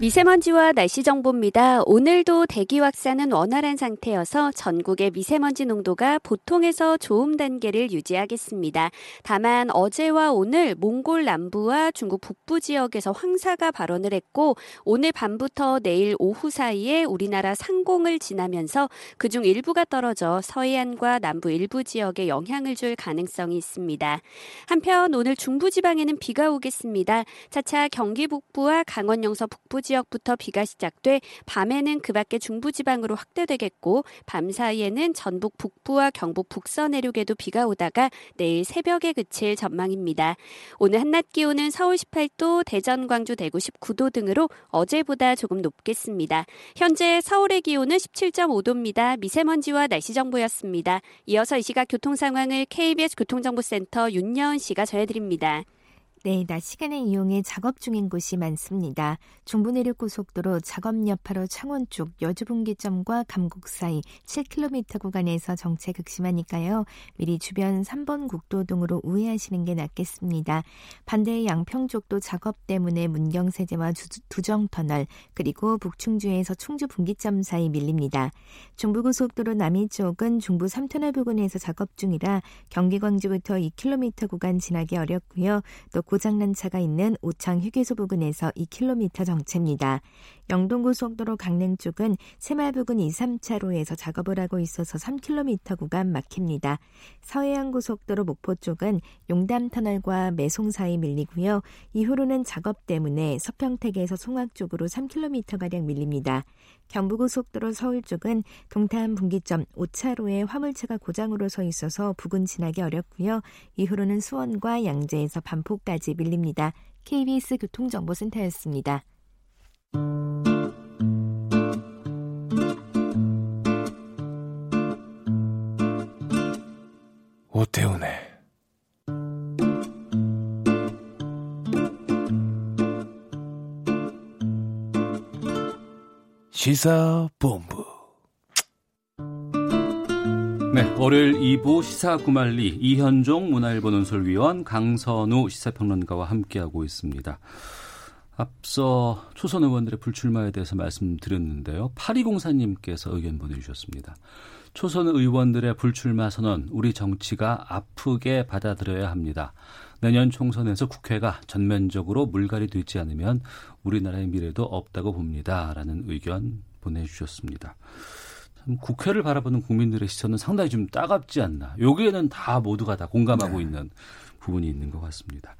미세먼지와 날씨 정보입니다. 오늘도 대기 확산은 원활한 상태여서 전국의 미세먼지 농도가 보통에서 좋음 단계를 유지하겠습니다. 다만 어제와 오늘 몽골 남부와 중국 북부 지역에서 황사가 발원을 했고 오늘 밤부터 내일 오후 사이에 우리나라 상공을 지나면서 그중 일부가 떨어져 서해안과 남부 일부 지역에 영향을 줄 가능성이 있습니다. 한편 오늘 중부 지방에는 비가 오겠습니다. 차차 경기 북부와 강원 영서 북부 지역부터 비가 시작돼 밤에는 그 밖에 중부지방으로 확대되겠고 밤 사이에는 전북 북부와 경북 북서 내륙에도 비가 오다가 내일 새벽에 그칠 전망입니다. 오늘 한낮 기온은 서울 18도, 대전, 광주, 대구 19도 등으로 어제보다 조금 높겠습니다. 현재 서울의 기온은 17.5도입니다. 미세먼지와 날씨 정보였습니다. 이어서 이 시각 교통 상황을 KBS 교통정보센터 윤여은 씨가 전해드립니다. 네, 낮 시간에 이용해 작업 중인 곳이 많습니다. 중부내륙고속도로 작업 여파로 창원 쪽 여주분기점과 감곡 사이 7km 구간에서 정체 극심하니까요. 미리 주변 3번 국도 등으로 우회하시는 게 낫겠습니다. 반대 양평 쪽도 작업 때문에 문경세제와 두정터널 그리고 북충주에서 충주 분기점 사이 밀립니다. 중부고속도로 남이 쪽은 중부 3터널 부근에서 작업 중이라 경기 광주부터 2km 구간 지나기 어렵고요. 또 고장난 차가 있는 오창 휴게소 부근에서 2km 정체입니다. 영동고속도로 강릉 쪽은 새말 부근 2, 3차로에서 작업을 하고 있어서 3km 구간 막힙니다. 서해안고속도로 목포 쪽은 용담터널과 매송 사이 밀리고요. 이후로는 작업 때문에 서평택에서 송악 쪽으로 3km가량 밀립니다. 경부고속도로 서울 쪽은 동탄 분기점 5차로에 화물차가 고장으로 서 있어서 부근 지나기 어렵고요. 이후로는 수원과 양재에서 반포까지 밀립니다. KBS 교통정보센터였습니다. 오태훈의 시사본부 네, 월요일 2부 시사구말리 이현종 문화일보 논설위원 강선우 시사평론가와 함께하고 있습니다. 앞서 초선 의원들의 불출마에 대해서 말씀드렸는데요. 8204님께서 의견 보내주셨습니다. 초선 의원들의 불출마 선언, 우리 정치가 아프게 받아들여야 합니다. 내년 총선에서 국회가 전면적으로 물갈이 되지 않으면 우리나라의 미래도 없다고 봅니다 라는 의견 보내주셨습니다. 참 국회를 바라보는 국민들의 시선은 상당히 좀 따갑지 않나. 여기에는 다 모두가 다 공감하고 네. 있는 부분이 있는 것 같습니다.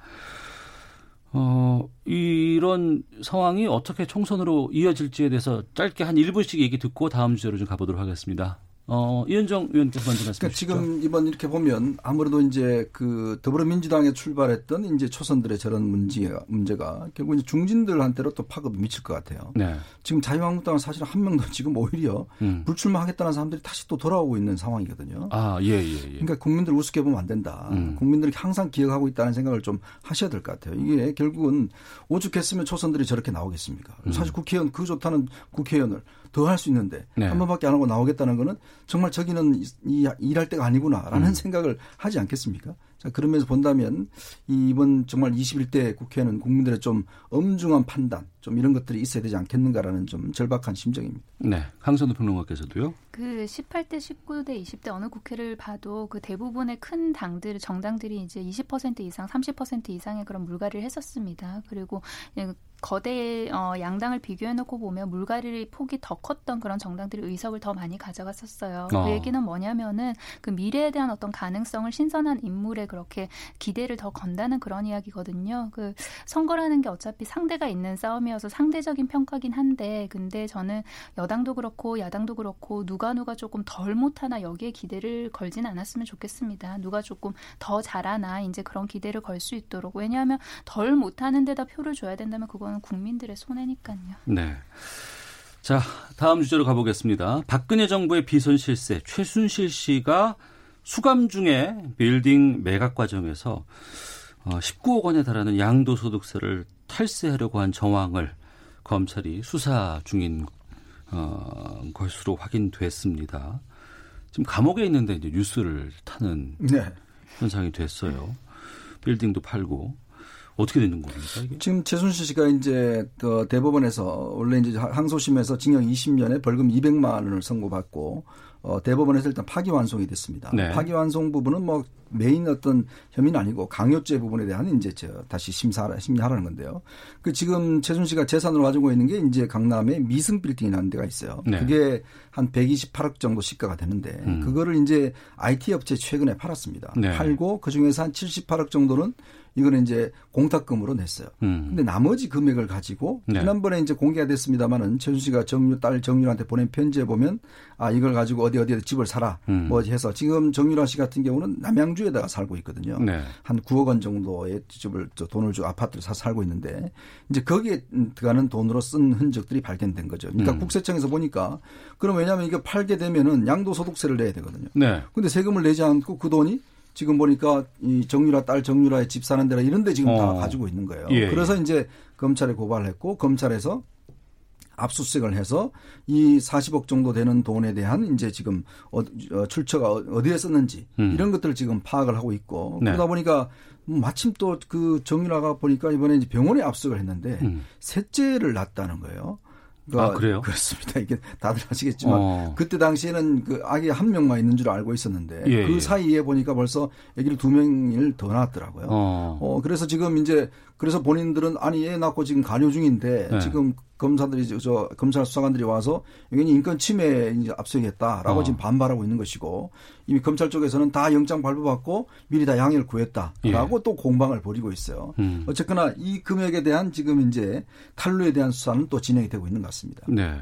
어, 이런 상황이 어떻게 총선으로 이어질지에 대해서 짧게 한 1분씩 얘기 듣고 다음 주제로 좀 가보도록 하겠습니다. 어, 이현정 의원께서 먼저 말씀해. 그러니까 지금 이번 이렇게 보면 아무래도 이제 그 더불어민주당에 출발했던 이제 초선들의 저런 문제가, 문제가 결국 이제 중진들한테로 또 파급이 미칠 것 같아요. 네. 지금 자유한국당은 사실 한 명도 지금 오히려 음. 불출마하겠다는 사람들이 다시 또 돌아오고 있는 상황이거든요. 아, 예, 예, 예. 그러니까 국민들 우습게 보면 안 된다. 음. 국민들이 항상 기억하고 있다는 생각을 좀 하셔야 될 것 같아요. 이게 결국은 오죽했으면 초선들이 저렇게 나오겠습니까? 음. 사실 국회의원 그 좋다는 국회의원을 더 할 수 있는데 네. 한 번밖에 안 하고 나오겠다는 거는 정말 저기는 이, 일할 때가 아니구나라는 음. 생각을 하지 않겠습니까? 자, 그러면서 본다면 이번 정말 21대 국회는 국민들의 좀 엄중한 판단, 좀 이런 것들이 있어야 되지 않겠는가라는 좀 절박한 심정입니다. 네. 강선우 평론가께서도요. 그 18대, 19대, 20대 어느 국회를 봐도 그 대부분의 큰 당들, 정당들이 이제 20% 이상, 30% 이상의 그런 물갈이를 했었습니다. 그리고 거대 어, 양당을 비교해놓고 보면 물갈이 폭이 더 컸던 그런 정당들이 의석을 더 많이 가져갔었어요. 어. 그 얘기는 뭐냐면은 그 미래에 대한 어떤 가능성을 신선한 인물에 그렇게 기대를 더 건다는 그런 이야기거든요. 그 선거라는 게 어차피 상대가 있는 싸움이어 서 상대적인 평가긴 한데, 근데 저는 여당도 그렇고 야당도 그렇고 누가 누가 조금 덜 못하나 여기에 기대를 걸진 않았으면 좋겠습니다. 누가 조금 더 잘하나 이제 그런 기대를 걸 수 있도록 왜냐하면 덜 못하는 데다 표를 줘야 된다면 그거 그건 국민들의 손해니까요. 네. 자, 다음 주제로 가보겠습니다. 박근혜 정부의 비선 실세 최순실 씨가 수감 중에 빌딩 매각 과정에서 19억 어, 원에 달하는 양도소득세를 탈세하려고 한 정황을 검찰이 수사 중인 어, 것으로 확인됐습니다. 지금 감옥에 있는데 이제 뉴스를 타는 네. 현상이 됐어요. 빌딩도 팔고 어떻게 되는 겁니까? 이게? 지금 최순실 씨가 이제 그 대법원에서 원래 이제 항소심에서 징역 20년에 벌금 200만 원을 선고받고 어, 대법원에서 일단 파기환송이 됐습니다. 네. 파기환송 부분은 뭐 메인 어떤 혐의는 아니고 강요죄 부분에 대한 이제 저 다시 심사 심리하라는 건데요. 그 지금 최순 씨가 재산으로 가지고 있는 게 이제 강남에 미승 빌딩이라는 데가 있어요. 네. 그게 한 128억 정도 시가가 되는데 음. 그거를 이제 IT 업체 최근에 팔았습니다. 네. 팔고 그 중에서 한 78억 정도는 이거는 이제 공탁금으로 냈어요. 음. 근데 나머지 금액을 가지고 네. 지난번에 이제 공개가 됐습니다마는 최순 씨가 정유 딸 정유라한테 보낸 편지에 보면 아 이걸 가지고 어디 어디에 집을 사라 음. 뭐 해서 지금 정유라 씨 같은 경우는 남양주에다가 살고 있거든요. 네. 한 9억 원 정도의 집을 돈을 주 아파트를 사 살고 있는데 이제 거기에 들어가는 돈으로 쓴 흔적들이 발견된 거죠. 그러니까 음. 국세청에서 보니까 그럼 왜냐하면 이거 팔게 되면은 양도소득세를 내야 되거든요. 네. 근데 세금을 내지 않고 그 돈이 지금 보니까 이 정유라 딸 정유라의 집 사는 데라 이런 데 지금 어. 다 가지고 있는 거예요. 예. 그래서 이제 검찰에 고발을 했고 검찰에서 압수수색을 해서 이 40억 정도 되는 돈에 대한 이제 지금 어, 어, 출처가 어디에 썼는지 음. 이런 것들을 지금 파악을 하고 있고 네. 그러다 보니까 마침 또 그 정유라가 보니까 이번에 이제 병원에 압수를 했는데 음. 셋째를 낳았다는 거예요. 아, 그래요? 그렇습니다. 이게 다들 아시겠지만 어. 그때 당시에는 그 아기 한 명만 있는 줄 알고 있었는데 예, 그 예. 사이에 보니까 벌써 아기를 두 명을 더 낳았더라고요. 어. 어. 그래서 지금 이제 그래서 본인들은 아니 애 낳고 지금 간호 중인데 네. 지금 검사들이 저 검찰 수사관들이 와서 여기는 인권 침해 이제 압수했다라고 어. 지금 반발하고 있는 것이고 이미 검찰 쪽에서는 다 영장 발부받고 미리 다 양해를 구했다라고 예. 또 공방을 벌이고 있어요. 음. 어쨌거나 이 금액에 대한 지금 이제 탈루에 대한 수사는 또 진행이 되고 있는 것 같습니다. 네.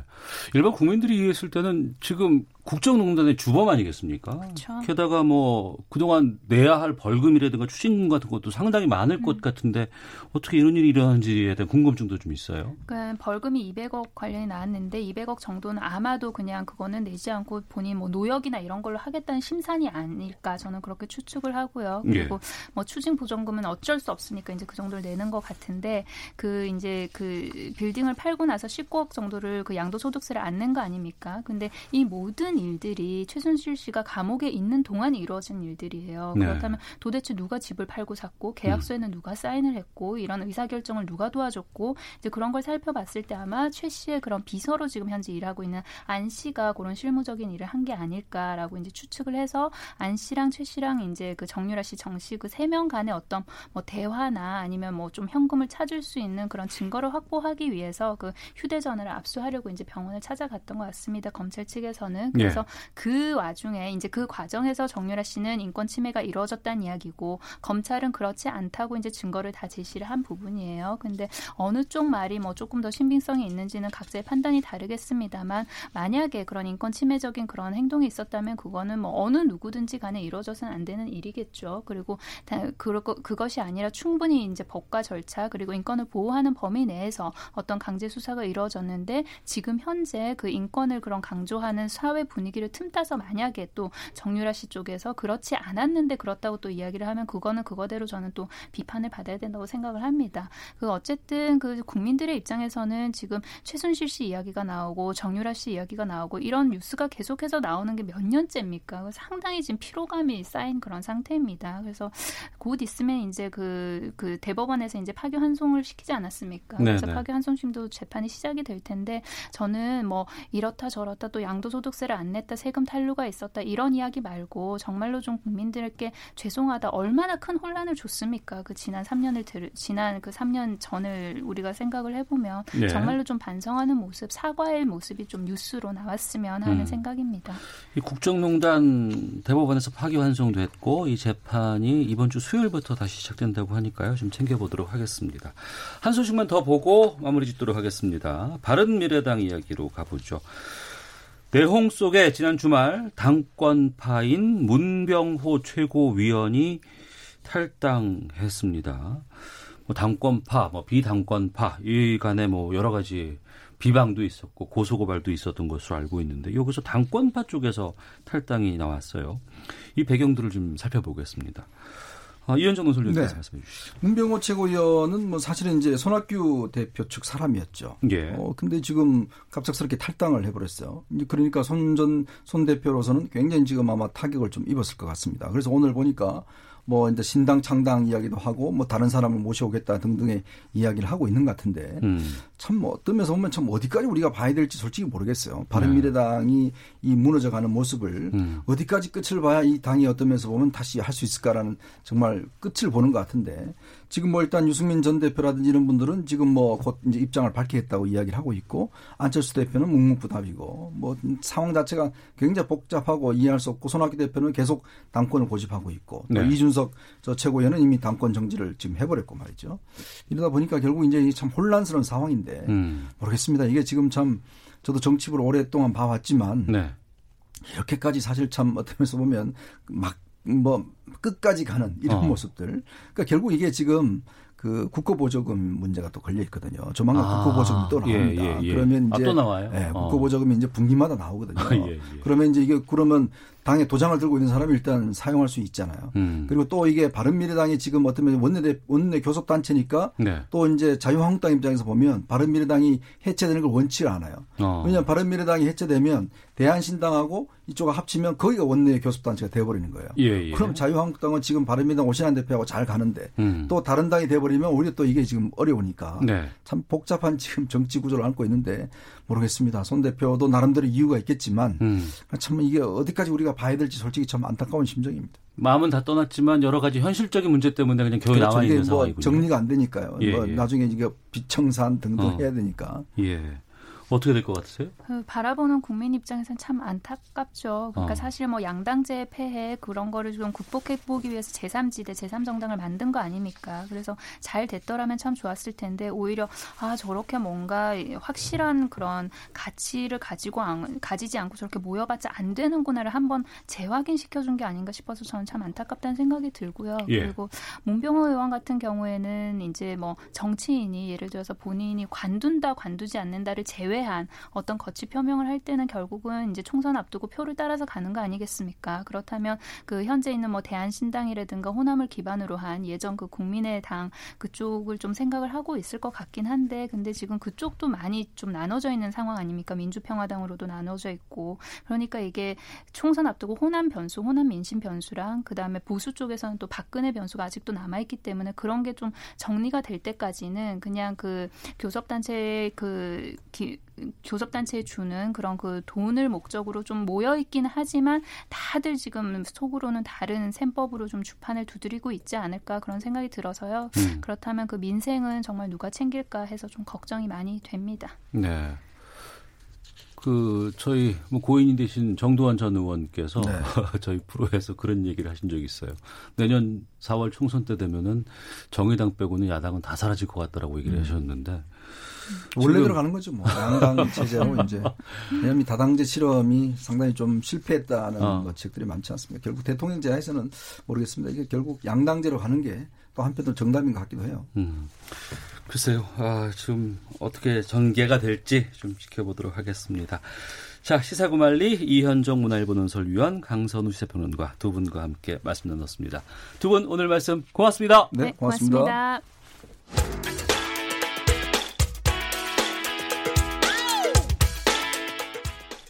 일반 국민들이 이해했을 때는 지금 국정농단의 주범 아니겠습니까? 그렇죠. 게다가 뭐 그동안 내야 할 벌금이라든가 추징금 같은 것도 상당히 많을 음. 것 같은데 어떻게 이런 일이 일어나는지에 대한 궁금증도 좀 있어요. 그러니까 벌금이 200억 관련이 나왔는데 200억 정도는 아마도 그냥 그거는 내지 않고 본인 뭐 노역이나 이런 걸로 하겠다는 심산이 아닐까 저는 그렇게 추측을 하고요. 그리고 예. 뭐 추징 보전금은 어쩔 수 없으니까 이제 그 정도를 내는 것 같은데 그 이제 그 빌딩을 팔고 나서 19억 정도를 그 양도소득세를 안낸거 아닙니까? 근데 이 모든 많은 일들이 최순실 씨가 감옥에 있는 동안 이루어진 일들이에요. 네. 그렇다면 도대체 누가 집을 팔고 샀고 계약서에는 누가 사인을 했고 이런 의사결정을 누가 도와줬고 이제 그런 걸 살펴봤을 때 아마 최 씨의 그런 비서로 지금 현재 일하고 있는 안 씨가 그런 실무적인 일을 한 게 아닐까라고 이제 추측을 해서 안 씨랑 최 씨랑 이제 그 정유라 씨, 정 씨 그 세 명 간의 어떤 뭐 대화나 아니면 뭐 좀 현금을 찾을 수 있는 그런 증거를 확보하기 위해서 그 휴대전화를 압수하려고 이제 병원을 찾아갔던 것 같습니다. 검찰 측에서는 그래서 예. 그 와중에 이제 그 과정에서 정유라 씨는 인권 침해가 이루어졌다는 이야기고 검찰은 그렇지 않다고 이제 증거를 다 제시를 한 부분이에요. 근데 어느 쪽 말이 뭐 조금 더 신빙성이 있는지는 각자의 판단이 다르겠습니다만 만약에 그런 인권 침해적인 그런 행동이 있었다면 그거는 뭐 어느 누구든지 간에 이루어져서는 안 되는 일이겠죠. 그리고 다 그러, 그것이 아니라 충분히 이제 법과 절차 그리고 인권을 보호하는 범위 내에서 어떤 강제 수사가 이루어졌는데 지금 현재 그 인권을 그런 강조하는 사회 분위기를 틈타서 만약에 또 정유라 씨 쪽에서 그렇지 않았는데 그렇다고 또 이야기를 하면 그거는 그거대로 저는 또 비판을 받아야 된다고 생각을 합니다. 그 어쨌든 그 국민들의 입장에서는 지금 최순실 씨 이야기가 나오고 정유라 씨 이야기가 나오고 이런 뉴스가 계속해서 나오는 게 몇 년째입니까? 상당히 지금 피로감이 쌓인 그런 상태입니다. 그래서 곧 있으면 이제 그, 그 대법원에서 이제 파기 환송을 시키지 않았습니까? 네네. 그래서 파기 환송심도 재판이 시작이 될 텐데 저는 뭐 이렇다 저렇다 또 양도소득세를 안 냈다 세금 탄류가 있었다 이런 이야기 말고 정말로 좀 국민들께 죄송하다 얼마나 큰 혼란을 줬습니까? 그 지난 3년을 들, 지난 그 3년 전을 우리가 생각을 해보면 예. 정말로 좀 반성하는 모습 사과의 모습이 좀 뉴스로 나왔으면 하는 음. 생각입니다. 이 국정농단 대법원에서 파기환송됐고 이 재판이 이번 주 수요일부터 다시 시작된다고 하니까요. 좀 챙겨보도록 하겠습니다. 한 소식만 더 보고 마무리 짓도록 하겠습니다. 바른미래당 이야기로 가보죠. 내홍 속에 지난 주말 당권파인 문병호 최고위원이 탈당했습니다. 뭐 당권파, 뭐 비당권파 이 간에 뭐 여러 가지 비방도 있었고 고소고발도 있었던 것으로 알고 있는데 여기서 당권파 쪽에서 탈당이 나왔어요. 이 배경들을 좀 살펴보겠습니다. 아, 이현정 논설위원께서 네. 말씀해 주시죠. 문병호 최고위원은 뭐 사실은 이제 손학규 대표 측 사람이었죠. 예. 어, 근데 지금 갑작스럽게 탈당을 해버렸어요. 이제 그러니까 손 전 손 대표로서는 굉장히 지금 아마 타격을 좀 입었을 것 같습니다. 그래서 오늘 보니까 뭐 이제 신당 창당 이야기도 하고 뭐 다른 사람을 모셔오겠다 등등의 이야기를 하고 있는 것 같은데 음. 참뭐 어떤 면에서 보면 참 어디까지 우리가 봐야 될지 솔직히 모르겠어요. 바른미래당이 이 무너져가는 모습을 음. 어디까지 끝을 봐야 이 당이 어떤 면에서 보면 다시 할 수 있을까라는 정말 끝을 보는 것 같은데 지금 뭐 일단 유승민 전 대표라든지 이런 분들은 지금 뭐 곧 이제 입장을 밝히겠다고 이야기를 하고 있고 안철수 대표는 묵묵부답이고 뭐 상황 자체가 굉장히 복잡하고 이해할 수 없고 손학규 대표는 계속 당권을 고집하고 있고 또 네. 이준석 저 최고위원은 이미 당권 정지를 지금 해버렸고 말이죠. 이러다 보니까 결국 이제 이참 혼란스러운 상황인데 음. 모르겠습니다. 이게 지금 참 저도 정치부를 오랫동안 봐왔지만 네. 이렇게까지 사실 참 어떤 면에서 보면 막 뭐 끝까지 가는 이런 어. 모습들. 그러니까 결국 이게 지금 그 국고보조금 문제가 또 걸려 있거든요. 조만간 아, 국고보조금이 또 예, 나옵니다. 예, 예. 그러면 아, 이제 또 나와요? 예, 어. 국고보조금이 이제 분기마다 나오거든요. 예, 예. 그러면 이제 이게 그러면 당에 도장을 들고 있는 사람이 일단 사용할 수 있잖아요. 음. 그리고 또 이게 바른미래당이 지금 어떤 면에 원내 원내 교섭 단체니까 네. 또 이제 자유한국당 입장에서 보면 바른미래당이 해체되는 걸 원치 않아요. 어. 왜냐하면 바른미래당이 해체되면 대한신당하고 이쪽을 합치면 거기가 원내 교섭 단체가 돼버리는 거예요. 예, 예. 그럼 자유한국당은 지금 바른미래당 오신환 대표하고 잘 가는데 음. 또 다른 당이 돼버리면 오히려 또 이게 지금 어려우니까 네. 참 복잡한 지금 정치 구조를 안고 있는데 모르겠습니다. 손 대표도 나름대로 이유가 있겠지만 음. 참 이게 어디까지 우리가 봐야 될지 솔직히 참 안타까운 심정입니다. 마음은 다 떠났지만 여러 가지 현실적인 문제 때문에 그냥 겨우 나와 이게 있는 뭐 상황이군요. 정리가 안 되니까요. 예, 뭐 예. 나중에 이게 비청산 등등 어. 해야 되니까. 예. 어떻게 될 것 같으세요? 그 바라보는 국민 입장에서는 참 안타깝죠. 그러니까 어. 사실 뭐 양당제 폐해 그런 거를 좀 극복해 보기 위해서 제3지대, 제3정당을 만든 거 아닙니까? 그래서 잘 됐더라면 참 좋았을 텐데 오히려 아 저렇게 뭔가 확실한 그런 가치를 가지고 안, 가지지 않고 저렇게 모여봤자 안 되는구나를 한번 재확인 시켜준 게 아닌가 싶어서 저는 참 안타깝다는 생각이 들고요. 예. 그리고 문병호 의원 같은 경우에는 이제 뭐 정치인이 예를 들어서 본인이 관둔다 관두지 않는다를 제외 제외한 어떤 거취 표명을 할 때는 결국은 이제 총선 앞두고 표를 따라서 가는 거 아니겠습니까? 그렇다면 그 현재 있는 뭐 대한신당이라든가 호남을 기반으로 한 예전 그 국민의당 그쪽을 좀 생각을 하고 있을 것 같긴 한데 근데 지금 그쪽도 많이 좀 나눠져 있는 상황 아닙니까? 민주평화당으로도 나눠져 있고 그러니까 이게 총선 앞두고 호남 변수, 호남 민심 변수랑 그 다음에 보수 쪽에서는 또 박근혜 변수가 아직도 남아 있기 때문에 그런 게 좀 정리가 될 때까지는 그냥 그 교섭단체 그 기, 교섭단체에 주는 그런 그 돈을 목적으로 좀 모여 있긴 하지만 다들 지금 속으로는 다른 셈법으로 좀 주판을 두드리고 있지 않을까 그런 생각이 들어서요. 음. 그렇다면 그 민생은 정말 누가 챙길까 해서 좀 걱정이 많이 됩니다. 네. 그 저희 뭐 고인이 되신 정두환 전 의원께서 네. 저희 프로에서 그런 얘기를 하신 적이 있어요. 내년 4월 총선 때 되면은 정의당 빼고는 야당은 다 사라질 것 같다라고 얘기를 하셨는데 원래 들어가는 거죠. 뭐 양당 체제로 이제 왜냐하면 이 다당제 실험이 상당히 좀 실패했다는 어. 뭐 책들이 많지 않습니까? 결국 대통령제에서는 모르겠습니다. 이게 결국 양당제로 가는 게 또 한편으로 정답인 것 같기도 해요. 음. 글쎄요. 아, 지금 어떻게 전개가 될지 좀 지켜보도록 하겠습니다. 자, 시사구말리 이현정 문화일보 논설위원 강선우 시사평론가 두 분과 함께 말씀 나눴습니다. 두 분 오늘 말씀 고맙습니다. 네, 고맙습니다. 고맙습니다.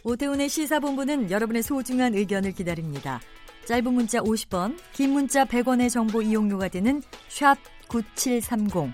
오태훈의 시사본부는 여러분의 소중한 의견을 기다립니다. 짧은 문자 50원, 긴 문자 100원의 정보 이용료가 되는 샵 9730,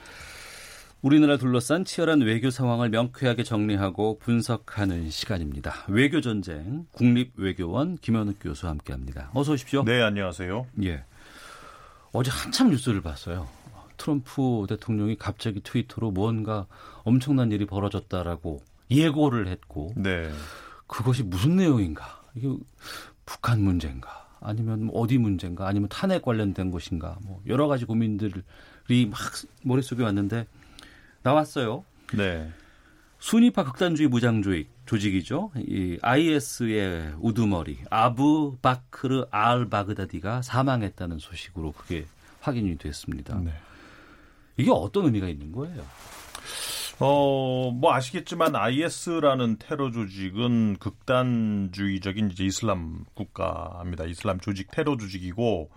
우리나라 둘러싼 치열한 외교 상황을 명쾌하게 정리하고 분석하는 시간입니다. 외교 전쟁 국립외교원 김현욱 교수와 함께합니다. 어서 오십시오. 네, 안녕하세요. 예. 어제 한참 뉴스를 봤어요. 트럼프 대통령이 갑자기 트위터로 뭔가 엄청난 일이 벌어졌다라고 예고를 했고 네. 그것이 무슨 내용인가? 이게 북한 문제인가? 아니면 뭐 어디 문제인가? 아니면 탄핵 관련된 것인가? 뭐 여러 가지 고민들이 막 머릿속에 왔는데 나왔어요. 네. 순위파 극단주의 무장조직 조직이죠. 이 IS의 우두머리 아부 바크르 알 바그다디가 사망했다는 소식으로 그게 확인이 됐습니다. 네. 이게 어떤 의미가 있는 거예요? 어, 뭐 아시겠지만 IS라는 테러 조직은 극단주의적인 이제 이슬람 국가입니다. 이슬람 조직 테러 조직이고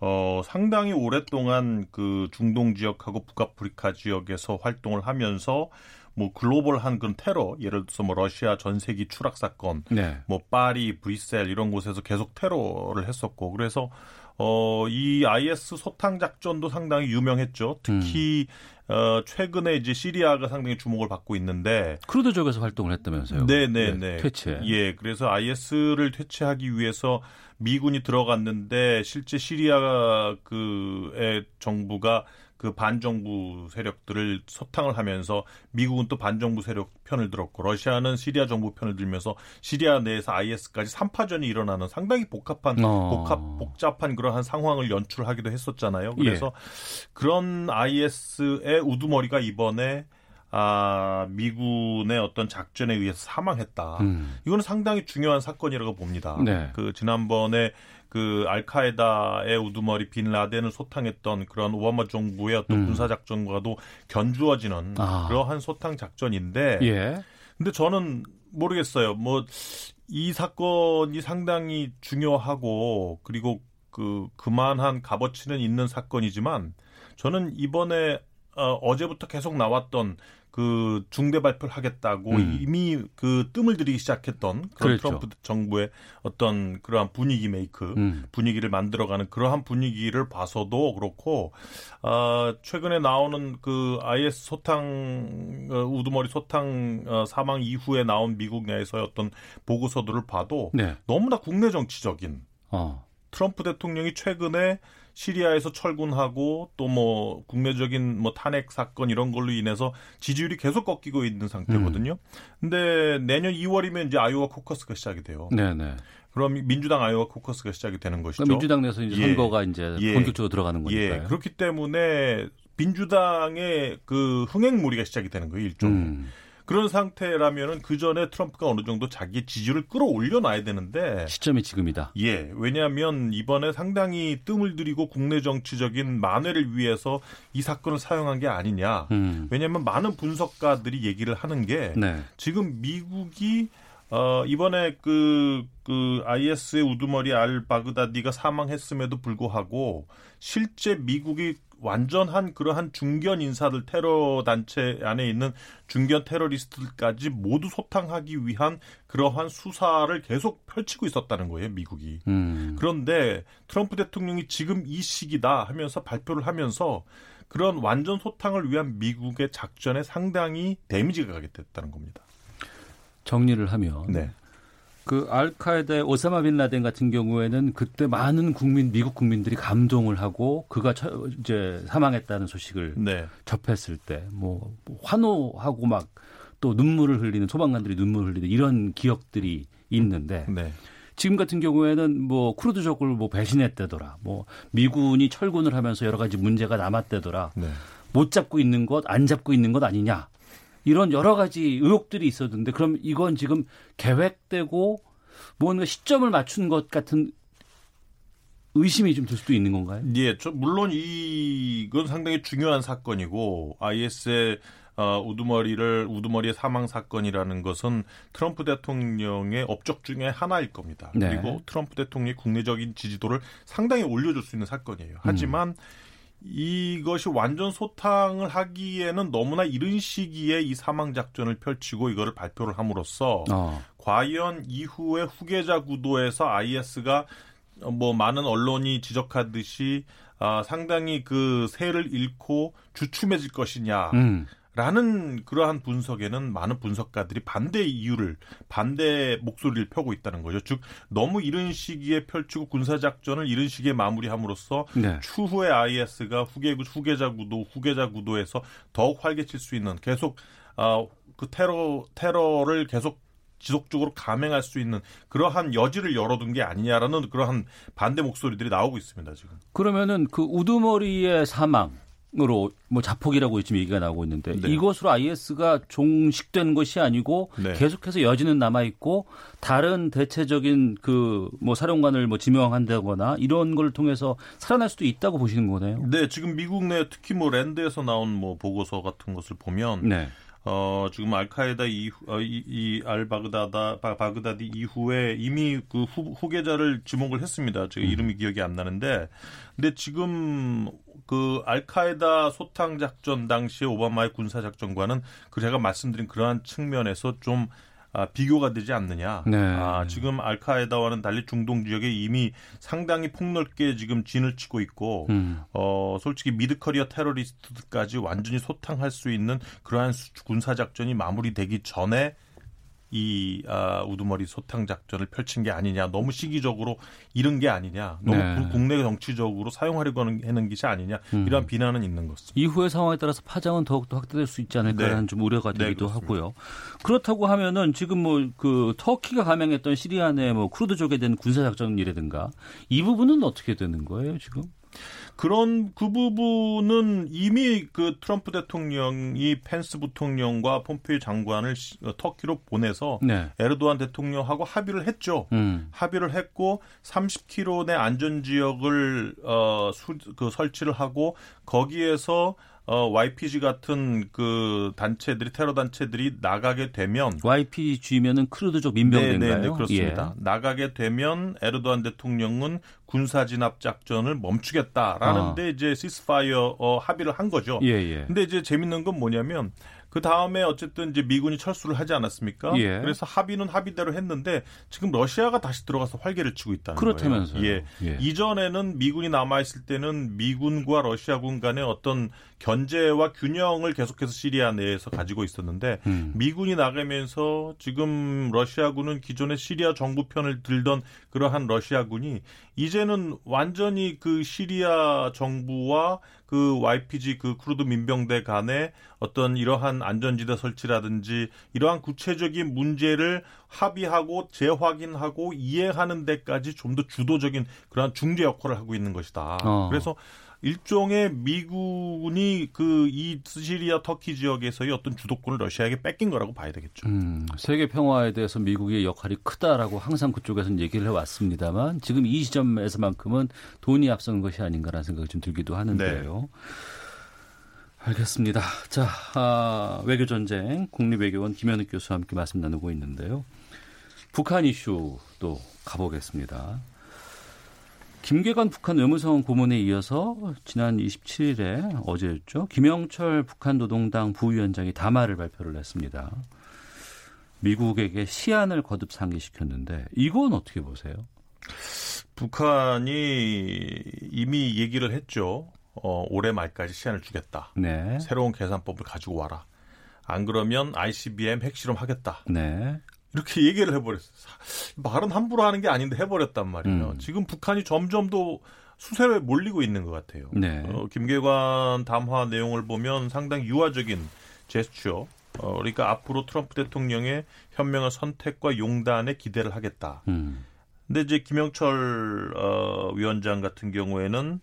어, 상당히 오랫동안 그 중동 지역하고 북아프리카 지역에서 활동을 하면서 뭐 글로벌한 그런 테러, 예를 들어서 뭐 러시아 전세기 추락 사건, 네. 뭐 파리, 브뤼셀 이런 곳에서 계속 테러를 했었고 그래서 어, 이 IS 소탕 작전도 상당히 유명했죠. 특히 어, 최근에 이제 시리아가 상당히 주목을 받고 있는데 쿠르드 지역에서 활동을 했다면서요? 네, 네, 네. 퇴치. 예, 그래서 IS를 퇴치하기 위해서 미군이 들어갔는데 실제 시리아 그의 정부가 그 반정부 세력들을 소탕을 하면서 미국은 또 반정부 세력 편을 들었고 러시아는 시리아 정부 편을 들면서 시리아 내에서 IS까지 삼파전이 일어나는 상당히 복합한 어. 복합 복잡한 그러한 상황을 연출하기도 했었잖아요. 그래서 그런 IS의 우두머리가 이번에 아, 미군의 어떤 작전에 의해서 사망했다. 음. 이거는 상당히 중요한 사건이라고 봅니다. 네. 그 지난번에 그 알카에다의 우두머리 빈 라덴을 소탕했던 그런 오바마 정부의 어떤 음. 군사 작전과도 견주어지는 아. 그러한 소탕 작전인데 예. 근데 저는 모르겠어요. 뭐 이 사건이 상당히 중요하고 그리고 그 그만한 값어치는 있는 사건이지만 저는 이번에 어, 어제부터 계속 나왔던 그 중대 발표를 하겠다고 음. 이미 그 뜸을 들이기 시작했던 그런 그랬죠. 트럼프 정부의 어떤 그러한 분위기 메이크 음. 분위기를 만들어가는 그러한 분위기를 봐서도 그렇고 어, 최근에 나오는 그 IS 소탕 어, 우두머리 소탕 어, 사망 이후에 나온 미국 내에서의 어떤 보고서들을 봐도 네. 너무나 국내 정치적인 어. 트럼프 대통령이 최근에 시리아에서 철군하고 또 뭐 국내적인 뭐 탄핵 사건 이런 걸로 인해서 지지율이 계속 꺾이고 있는 상태거든요. 근데 내년 2월이면 이제 아이오와 코커스가 시작이 돼요. 네, 네. 그럼 민주당 아이오와 코커스가 시작이 되는 것이죠. 민주당 내에서 이제 예. 선거가 이제 예. 본격적으로 들어가는 예. 거니까요. 그렇기 때문에 민주당의 그 흥행 무리가 시작이 되는 거예요, 일종의. 음. 그런 상태라면은 그 전에 트럼프가 어느 정도 자기의 지지를 끌어올려 놔야 되는데 시점이 지금이다. 예, 왜냐하면 이번에 상당히 뜸을 들이고 국내 정치적인 만회를 위해서 이 사건을 사용한 게 아니냐. 음. 왜냐하면 많은 분석가들이 얘기를 하는 게 네. 지금 미국이 어 이번에 그, 그 IS의 우두머리 알 바그다디가 사망했음에도 불구하고 실제 미국이 완전한 그러한 중견 인사들 테러 단체 안에 있는 중견 테러리스트들까지 모두 소탕하기 위한 그러한 수사를 계속 펼치고 있었다는 거예요, 미국이. 음. 그런데 트럼프 대통령이 지금 이 시기다 하면서 발표를 하면서 그런 완전 소탕을 위한 미국의 작전에 상당히 데미지가 가게 됐다는 겁니다. 정리를 하면 네. 그 알카에다의 오사마 빈 라덴 같은 경우에는 그때 많은 국민 미국 국민들이 감동을 하고 그가 처, 이제 사망했다는 소식을 네. 접했을 때 뭐 환호하고 막 또 눈물을 흘리는 소방관들이 눈물을 흘리는 이런 기억들이 있는데 네. 지금 같은 경우에는 뭐 쿠르드족을 뭐 배신했다더라. 뭐 미군이 철군을 하면서 여러 가지 문제가 남았다더라. 네. 못 잡고 있는 것, 안 잡고 있는 것 아니냐. 이런 여러 가지 의혹들이 있었는데 그럼 이건 지금 계획되고 뭔가 시점을 맞춘 것 같은 의심이 좀 들 수도 있는 건가요? 예, 저 물론 이건 상당히 중요한 사건이고 IS의 어, 우두머리를 우두머리의 사망 사건이라는 것은 트럼프 대통령의 업적 중에 하나일 겁니다. 네. 그리고 트럼프 대통령의 국내적인 지지도를 상당히 올려줄 수 있는 사건이에요. 하지만 이것이 완전 소탕을 하기에는 너무나 이른 시기에 이 사망 작전을 펼치고 이거를 발표를 함으로써 어. 과연 이후에 후계자 구도에서 IS가 뭐 많은 언론이 지적하듯이 아, 상당히 그 세를 잃고 주춤해질 것이냐. 음. 라는 그러한 분석에는 많은 분석가들이 반대 이유를 반대 목소리를 펴고 있다는 거죠. 즉 너무 이른 시기에 펼치고 군사 작전을 이른 시기에 마무리함으로써 네. 추후에 IS가 후계 후계자 구도 후계자 구도에서 더욱 활개칠 수 있는 계속 어, 그 테러 테러를 계속 지속적으로 감행할 수 있는 그러한 여지를 열어둔 게 아니냐라는 그러한 반대 목소리들이 나오고 있습니다 지금. 그러면은 그 우두머리의 사망 으로 뭐 자폭이라고 지금 얘기가 나오고 있는데 네. 이것으로 IS가 종식된 것이 아니고 네. 계속해서 여지는 남아 있고 다른 대체적인 그 뭐 사령관을 뭐 지명한다거나 이런 걸 통해서 살아날 수도 있다고 보시는 거네요. 네, 지금 미국 내 특히 뭐 랜드에서 나온 뭐 보고서 같은 것을 보면 네. 어, 지금 알카에다 이후, 어, 이, 이 알바그다다, 바, 바그다디 이후에 이미 그 후, 후계자를 지목을 했습니다. 제가 이름이 기억이 안 나는데. 근데 지금 그 알카에다 소탕 작전 당시에 오바마의 군사 작전과는 그 제가 말씀드린 그러한 측면에서 좀 아, 비교가 되지 않느냐. 네. 아, 지금 알카에다와는 달리 중동 지역에 이미 상당히 폭넓게 지금 진을 치고 있고, 음. 어, 솔직히 미드커리어 테러리스트들까지 완전히 소탕할 수 있는 그러한 수- 군사작전이 마무리되기 전에 이 아, 우두머리 소탕 작전을 펼친 게 아니냐, 너무 시기적으로 이른 게 아니냐, 너무 네. 구- 국내 정치적으로 사용하려고 하는 것이 아니냐 음. 이러한 비난은 있는 것입니다. 이후의 상황에 따라서 파장은 더욱더 확대될 수 있지 않을까라는 네. 좀 우려가 네, 되기도 그렇습니다. 하고요. 그렇다고 하면은 지금 뭐 그 터키가 감행했던 시리아 내뭐 쿠르드족에 대한 군사 작전이라든가 이 부분은 어떻게 되는 거예요 지금? 그런 그 부분은 이미 그 트럼프 대통령이 펜스 부통령과 폼페이 장관을 시- 어, 터키로 보내서 네. 에르도안 대통령하고 합의를 했죠. 음. 합의를 했고 30km 내 안전 지역을 어, 수, 그 설치를 하고 거기에서 어, YPG 같은 그 단체들이 테러 단체들이 나가게 되면 YPG면은 크루드족 민병대인가요? 네, 네, 네, 그렇습니다. 예. 나가게 되면 에르도안 대통령은 군사 진압 작전을 멈추겠다라는데 이제 ceasefire 어, 합의를 한 거죠. 예, 예. 근데 이제 재밌는 건 뭐냐면 그 다음에 어쨌든 이제 미군이 철수를 하지 않았습니까? 예. 그래서 합의는 합의대로 했는데 지금 러시아가 다시 들어가서 활개를 치고 있다는 그렇다면서요. 거예요. 예. 예. 이전에는 미군이 남아 있을 때는 미군과 러시아군 간의 어떤 견제와 균형을 계속해서 시리아 내에서 가지고 있었는데 음. 미군이 나가면서 지금 러시아군은 기존의 시리아 정부 편을 들던 그러한 러시아군이 이제는 완전히 그 시리아 정부와 그 YPG 그 쿠르드 민병대 간의 어떤 이러한 안전지대 설치라든지 이러한 구체적인 문제를 합의하고 재확인하고 이해하는 데까지 좀 더 주도적인 그러한 중재 역할을 하고 있는 것이다. 어. 그래서 일종의 미군이 그 이 시리아 터키 지역에서의 어떤 주도권을 러시아에게 뺏긴 거라고 봐야 되겠죠. 음, 세계 평화에 대해서 미국의 역할이 크다라고 항상 그쪽에서는 얘기를 해왔습니다만 지금 이 시점에서만큼은 돈이 앞선 것이 아닌가라는 생각이 좀 들기도 하는데요. 알겠습니다. 자, 아, 외교 전쟁 국립외교원 김현욱 교수와 함께 말씀 나누고 있는데요. 북한 이슈도 가보겠습니다. 김계관 북한 외무성 고문에 이어서 지난 27일에 어제였죠. 김영철 북한 노동당 부위원장이 담화를 발표를 했습니다. 미국에게 시안을 거듭 상기시켰는데 이건 어떻게 보세요? 북한이 이미 얘기를 했죠. 어, 올해 말까지 시한을 주겠다. 네. 새로운 계산법을 가지고 와라. 안 그러면 ICBM 핵실험 하겠다. 네. 이렇게 얘기를 해버렸어요. 말은 함부로 하는 게 아닌데 해버렸단 말이에요. 음. 지금 북한이 점점 더 수세에 몰리고 있는 것 같아요. 네. 어, 김계관 담화 내용을 보면 상당히 유화적인 제스처. 어, 그러니까 앞으로 트럼프 대통령의 현명한 선택과 용단에 기대를 하겠다. 음. 근데 이제 김영철 어, 위원장 같은 경우에는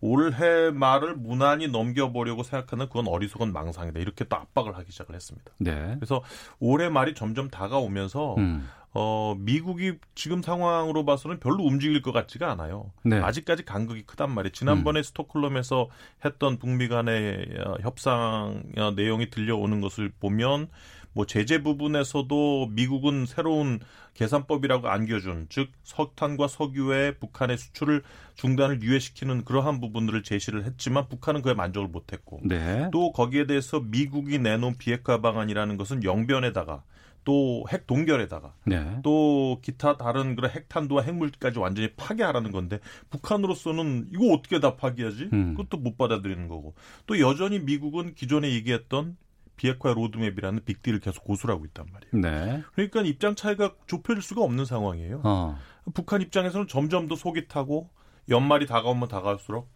올해 말을 무난히 넘겨보려고 생각하는 그건 어리석은 망상이다. 이렇게 또 압박을 하기 시작을 했습니다. 네. 그래서 올해 말이 점점 다가오면서 음. 어, 미국이 지금 상황으로 봐서는 별로 움직일 것 같지가 않아요. 네. 음. 아직까지 간극이 크단 말이에요. 지난번에 스톡홀름에서 했던 북미 간의 어, 협상 어, 내용이 들려오는 것을 보면 뭐 제재 부분에서도 미국은 새로운 계산법이라고 안겨준 즉 석탄과 석유의 북한의 수출을 중단을 유예시키는 그러한 부분들을 제시를 했지만 북한은 그에 만족을 못했고 네. 또 거기에 대해서 미국이 내놓은 비핵화 방안이라는 것은 영변에다가 또핵 동결에다가 네. 또 기타 다른 그런 핵탄두와 핵물까지 완전히 파괴하라는 건데 북한으로서는 이거 어떻게 다 파괴하지? 음. 그것도 못 받아들이는 거고 또 여전히 미국은 기존에 얘기했던 비핵화 로드맵이라는 빅딜을 계속 고수를 하고 있단 말이에요. 네. 그러니까 입장 차이가 좁혀질 수가 없는 상황이에요. 어. 북한 입장에서는 점점 더 속이 타고 연말이 다가오면 다가올수록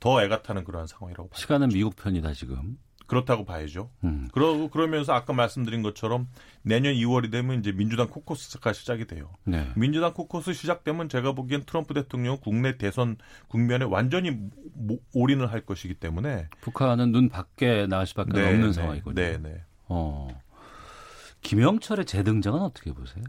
더 애가 타는 그러한 상황이라고 봐요. 시간은 미국 편이다 지금. 그렇다고 봐야죠. 음. 그러고 그러면서 아까 말씀드린 것처럼 내년 2월이 되면 이제 민주당 코커스가 시작이 돼요. 네. 민주당 코커스 시작되면 제가 보기엔 트럼프 대통령은 국내 대선 국면에 완전히 모- 올인을 할 것이기 때문에 북한은 눈 밖에 나갈 수밖에 네, 없는 네, 상황이군요. 네, 네. 어. 김영철의 재등장은 어떻게 보세요?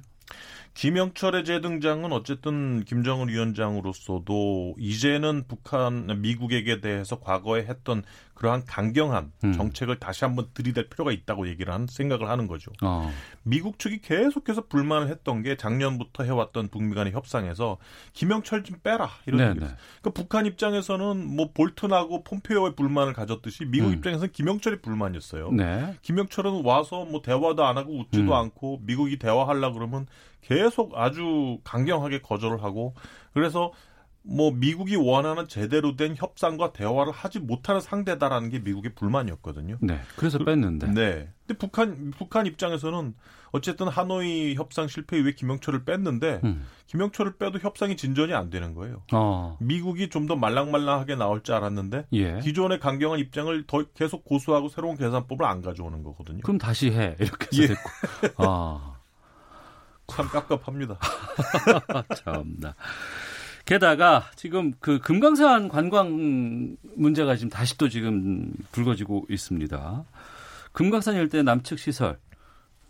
김영철의 재등장은 어쨌든 김정은 위원장으로서도 이제는 북한 미국에게 대해서 과거에 했던 그러한 강경한 음. 정책을 다시 한번 들이댈 필요가 있다고 얘기를 한 생각을 하는 거죠. 어. 미국 측이 계속해서 불만을 했던 게 작년부터 해왔던 북미 간의 협상에서 김영철 좀 빼라 이런 네, 얘기였어요. 네. 그러니까 북한 입장에서는 뭐 볼튼하고 폼페오의 불만을 가졌듯이 미국 음. 입장에서는 김영철이 불만이었어요. 네. 김영철은 와서 뭐 대화도 안 하고 웃지도 음. 않고 미국이 대화하려 그러면 계속 아주 강경하게 거절을 하고 그래서 뭐 미국이 원하는 제대로 된 협상과 대화를 하지 못하는 상대다라는 게 미국의 불만이었거든요. 네. 그래서 뺐는데. 네. 근데 북한 북한 입장에서는 어쨌든 하노이 협상 실패 이후에 김영철을 뺐는데 음. 김영철을 빼도 협상이 진전이 안 되는 거예요. 어. 미국이 좀 더 말랑말랑하게 나올 줄 알았는데 예. 기존의 강경한 입장을 더 계속 고수하고 새로운 계산법을 안 가져오는 거거든요. 그럼 다시 해. 이렇게 해서 예. 됐고. 아. 참 깝깝합니다. 참나. 게다가 지금 그 금강산 관광 문제가 지금 다시 또 지금 불거지고 있습니다. 금강산 일대 남측 시설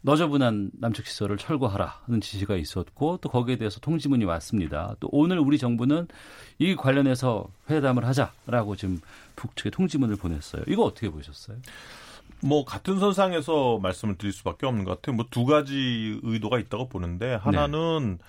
너저분한 남측 시설을 철거하라는 지시가 있었고 또 거기에 대해서 통지문이 왔습니다. 또 오늘 우리 정부는 이 관련해서 회담을 하자라고 지금 북측에 통지문을 보냈어요. 이거 어떻게 보셨어요? 뭐 같은 선상에서 말씀을 드릴 수밖에 없는 것 같아요. 뭐 두 가지 의도가 있다고 보는데 하나는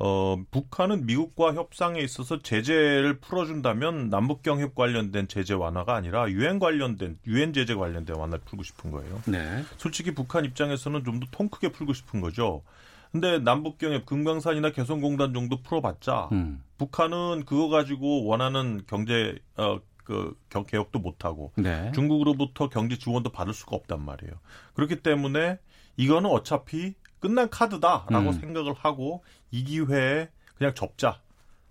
어 북한은 미국과 협상에 있어서 제재를 풀어준다면 남북 경협 관련된 제재 완화가 아니라 유엔 관련된 유엔 제재 관련된 완화를 풀고 싶은 거예요. 네. 솔직히 북한 입장에서는 좀 더 통 크게 풀고 싶은 거죠. 근데 남북 경협 금강산이나 개성공단 정도 풀어봤자 음. 북한은 그거 가지고 원하는 경제 어 그 개혁도 못 하고 네. 중국으로부터 경제 지원도 받을 수가 없단 말이에요. 그렇기 때문에 이거는 어차피 끝난 카드다라고 음. 생각을 하고 이 기회에 그냥 접자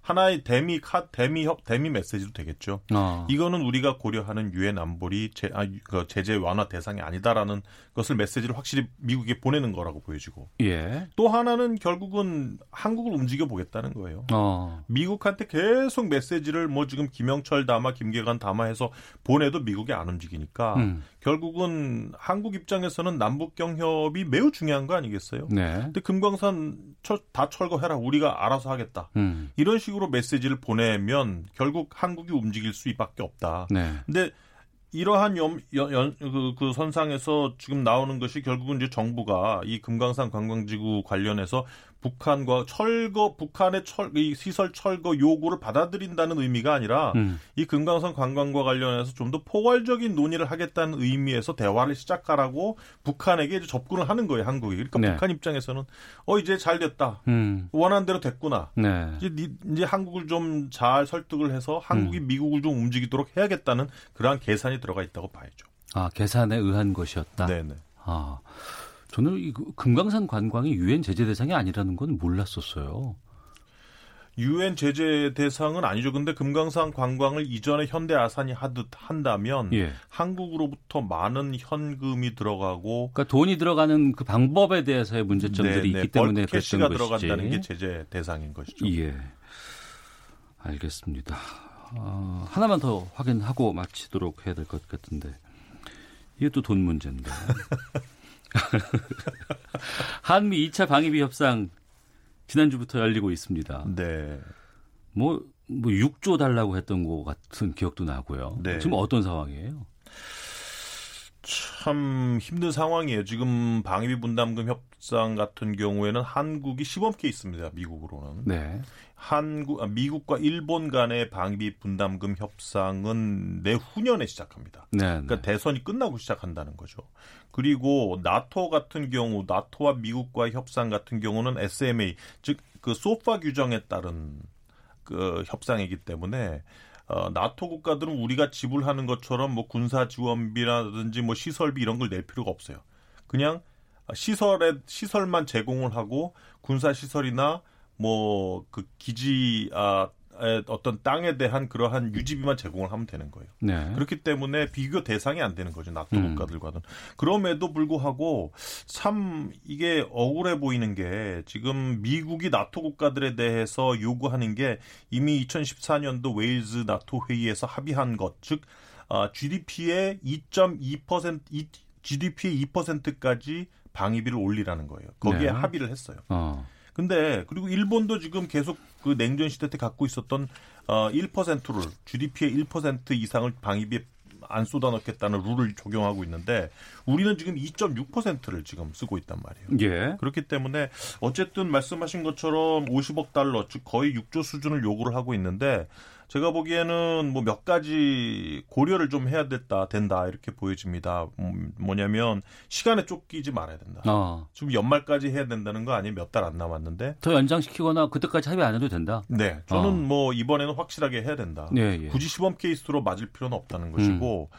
하나의 대미 카 대미 협 대미 메시지도 되겠죠. 어. 이거는 우리가 고려하는 유엔 안보리 제, 아, 그 제재 완화 대상이 아니다라는 것을 메시지를 확실히 미국에 보내는 거라고 보여지고 예. 또 하나는 결국은 한국을 움직여 보겠다는 거예요. 어. 미국한테 계속 메시지를 뭐 지금 김영철 담아 김계관 담아 해서 보내도 미국이 안 움직이니까 음. 결국은 한국 입장에서는 남북 경협이 매우 중요한 거 아니겠어요? 네. 근데 금강산 철, 다 철거해라. 우리가 알아서 하겠다. 음. 이런 식으로 메시지를 보내면 결국 한국이 움직일 수밖에 없다. 네. 근데 이러한 연, 연, 연, 그, 그 선상에서 지금 나오는 것이 결국은 이제 정부가 이 금강산 관광지구 관련해서 북한과 철거, 북한의 철, 이 시설 철거 요구를 받아들인다는 의미가 아니라 음. 이 금강산 관광과 관련해서 좀 더 포괄적인 논의를 하겠다는 의미에서 대화를 시작하라고 북한에게 이제 접근을 하는 거예요, 한국이. 그러니까 네. 북한 입장에서는 어, 이제 잘 됐다. 음. 원하는 대로 됐구나. 네. 이제, 니- 이제 한국을 좀 잘 설득을 해서 한국이 음. 미국을 좀 움직이도록 해야겠다는 그러한 계산이 들어가 있다고 봐야죠. 아, 계산에 의한 것이었다. 네네. 아. 저는 이 그- 금강산 관광이 유엔 제재 대상이 아니라는 건 몰랐었어요. 유엔 제재 대상은 아니죠. 근데 금강산 관광을 이전에 현대 아산이 하듯 한다면 예. 한국으로부터 많은 현금이 들어가고 그러니까 돈이 들어가는 그 방법에 대해서의 문제점들이 네, 있기 때문에 벌크 캐시가. 들어간다는 게 제재 대상인 것이죠. 예. 알겠습니다. 어, 하나만 더 확인하고 마치도록 해야 될 것 같은데. 이게 또 돈 문제인데. 한미 2차 방위비 협상 지난주부터 열리고 있습니다. 네. 뭐, 뭐 6조 달라고 했던 것 같은 기억도 나고요. 네. 지금 어떤 상황이에요? 참 힘든 상황이에요. 지금 방위비 분담금 협상 같은 경우에는 한국이 시범 케이스입니다. 미국으로는. 네. 한국 아, 미국과 일본 간의 방위비 분담금 협상은 내후년에 시작합니다. 네. 그러니까 대선이 끝나고 시작한다는 거죠. 그리고 나토 같은 경우 나토와 미국과의 협상 같은 경우는 SMA 즉 그 소파 규정에 따른 그 협상이기 때문에 어, 나토 국가들은 우리가 지불하는 것처럼 뭐 군사 지원비라든지 뭐 시설비 이런 걸 낼 필요가 없어요. 그냥 시설에 시설만 제공을 하고 군사 시설이나 뭐 그 기지 아 에, 어떤 땅에 대한 그러한 유지비만 제공을 하면 되는 거예요. 네. 그렇기 때문에 비교 대상이 안 되는 거죠. 나토 음. 국가들과는. 그럼에도 불구하고 참 이게 억울해 보이는 게 지금 미국이 나토 국가들에 대해서 요구하는 게 이미 2014년도 웨일즈 나토 회의에서 합의한 것, 즉 아, GDP의 2.2% 이- GDP의 2%까지 방위비를 올리라는 거예요. 거기에 네. 합의를 했어요. 어. 근데 그리고 일본도 지금 계속 그 냉전 시대 때 갖고 있었던 어 1%를 GDP의 1% 이상을 방위비에 안 쏟아넣겠다는 룰을 적용하고 있는데 우리는 지금 2.6%를 지금 쓰고 있단 말이에요. 예. 그렇기 때문에 어쨌든 말씀하신 것처럼 50억 달러 즉 거의 6조 수준을 요구를 하고 있는데 제가 보기에는 뭐 몇 가지 고려를 좀 해야 됐다 된다 이렇게 보여집니다. 음, 뭐냐면 시간에 쫓기지 말아야 된다. 어. 지금 연말까지 해야 된다는 거 아니에요? 몇 달 안 남았는데. 더 연장시키거나 그때까지 합의 안 해도 된다. 네, 저는 어. 뭐 이번에는 확실하게 해야 된다. 예, 예. 굳이 시범 케이스로 맞을 필요는 없다는 것이고,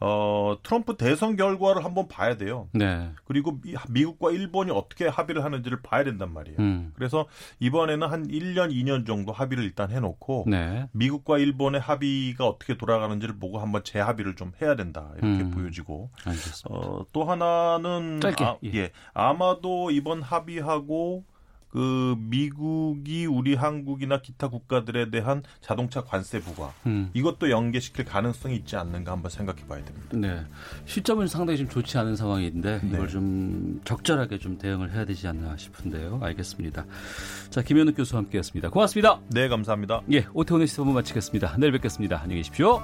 어 트럼프 대선 결과를 한번 봐야 돼요. 네. 그리고 미, 미국과 일본이 어떻게 합의를 하는지를 봐야 된단 말이에요. 음. 그래서 이번에는 한 1년, 2년 정도 합의를 일단 해놓고 네. 미국과 일본의 합의가 어떻게 돌아가는지를 보고 한번 재합의를 좀 해야 된다 이렇게 음. 보여지고 알겠습니다. 어, 또 하나는 짧게, 아, 예. 예. 아마도 이번 합의하고 그 미국이 우리 한국이나 기타 국가들에 대한 자동차 관세 부과 음. 이것도 연계시킬 가능성이 있지 않는가 한번 생각해 봐야 됩니다. 네. 시점은 상당히 좀 좋지 않은 상황인데 네. 이걸 좀 적절하게 좀 대응을 해야 되지 않나 싶은데요. 알겠습니다. 자, 김현욱 교수와 함께 했습니다. 고맙습니다. 네, 감사합니다. 예, 오태훈의 시사본 마치겠습니다. 내일 뵙겠습니다. 안녕히 계십시오.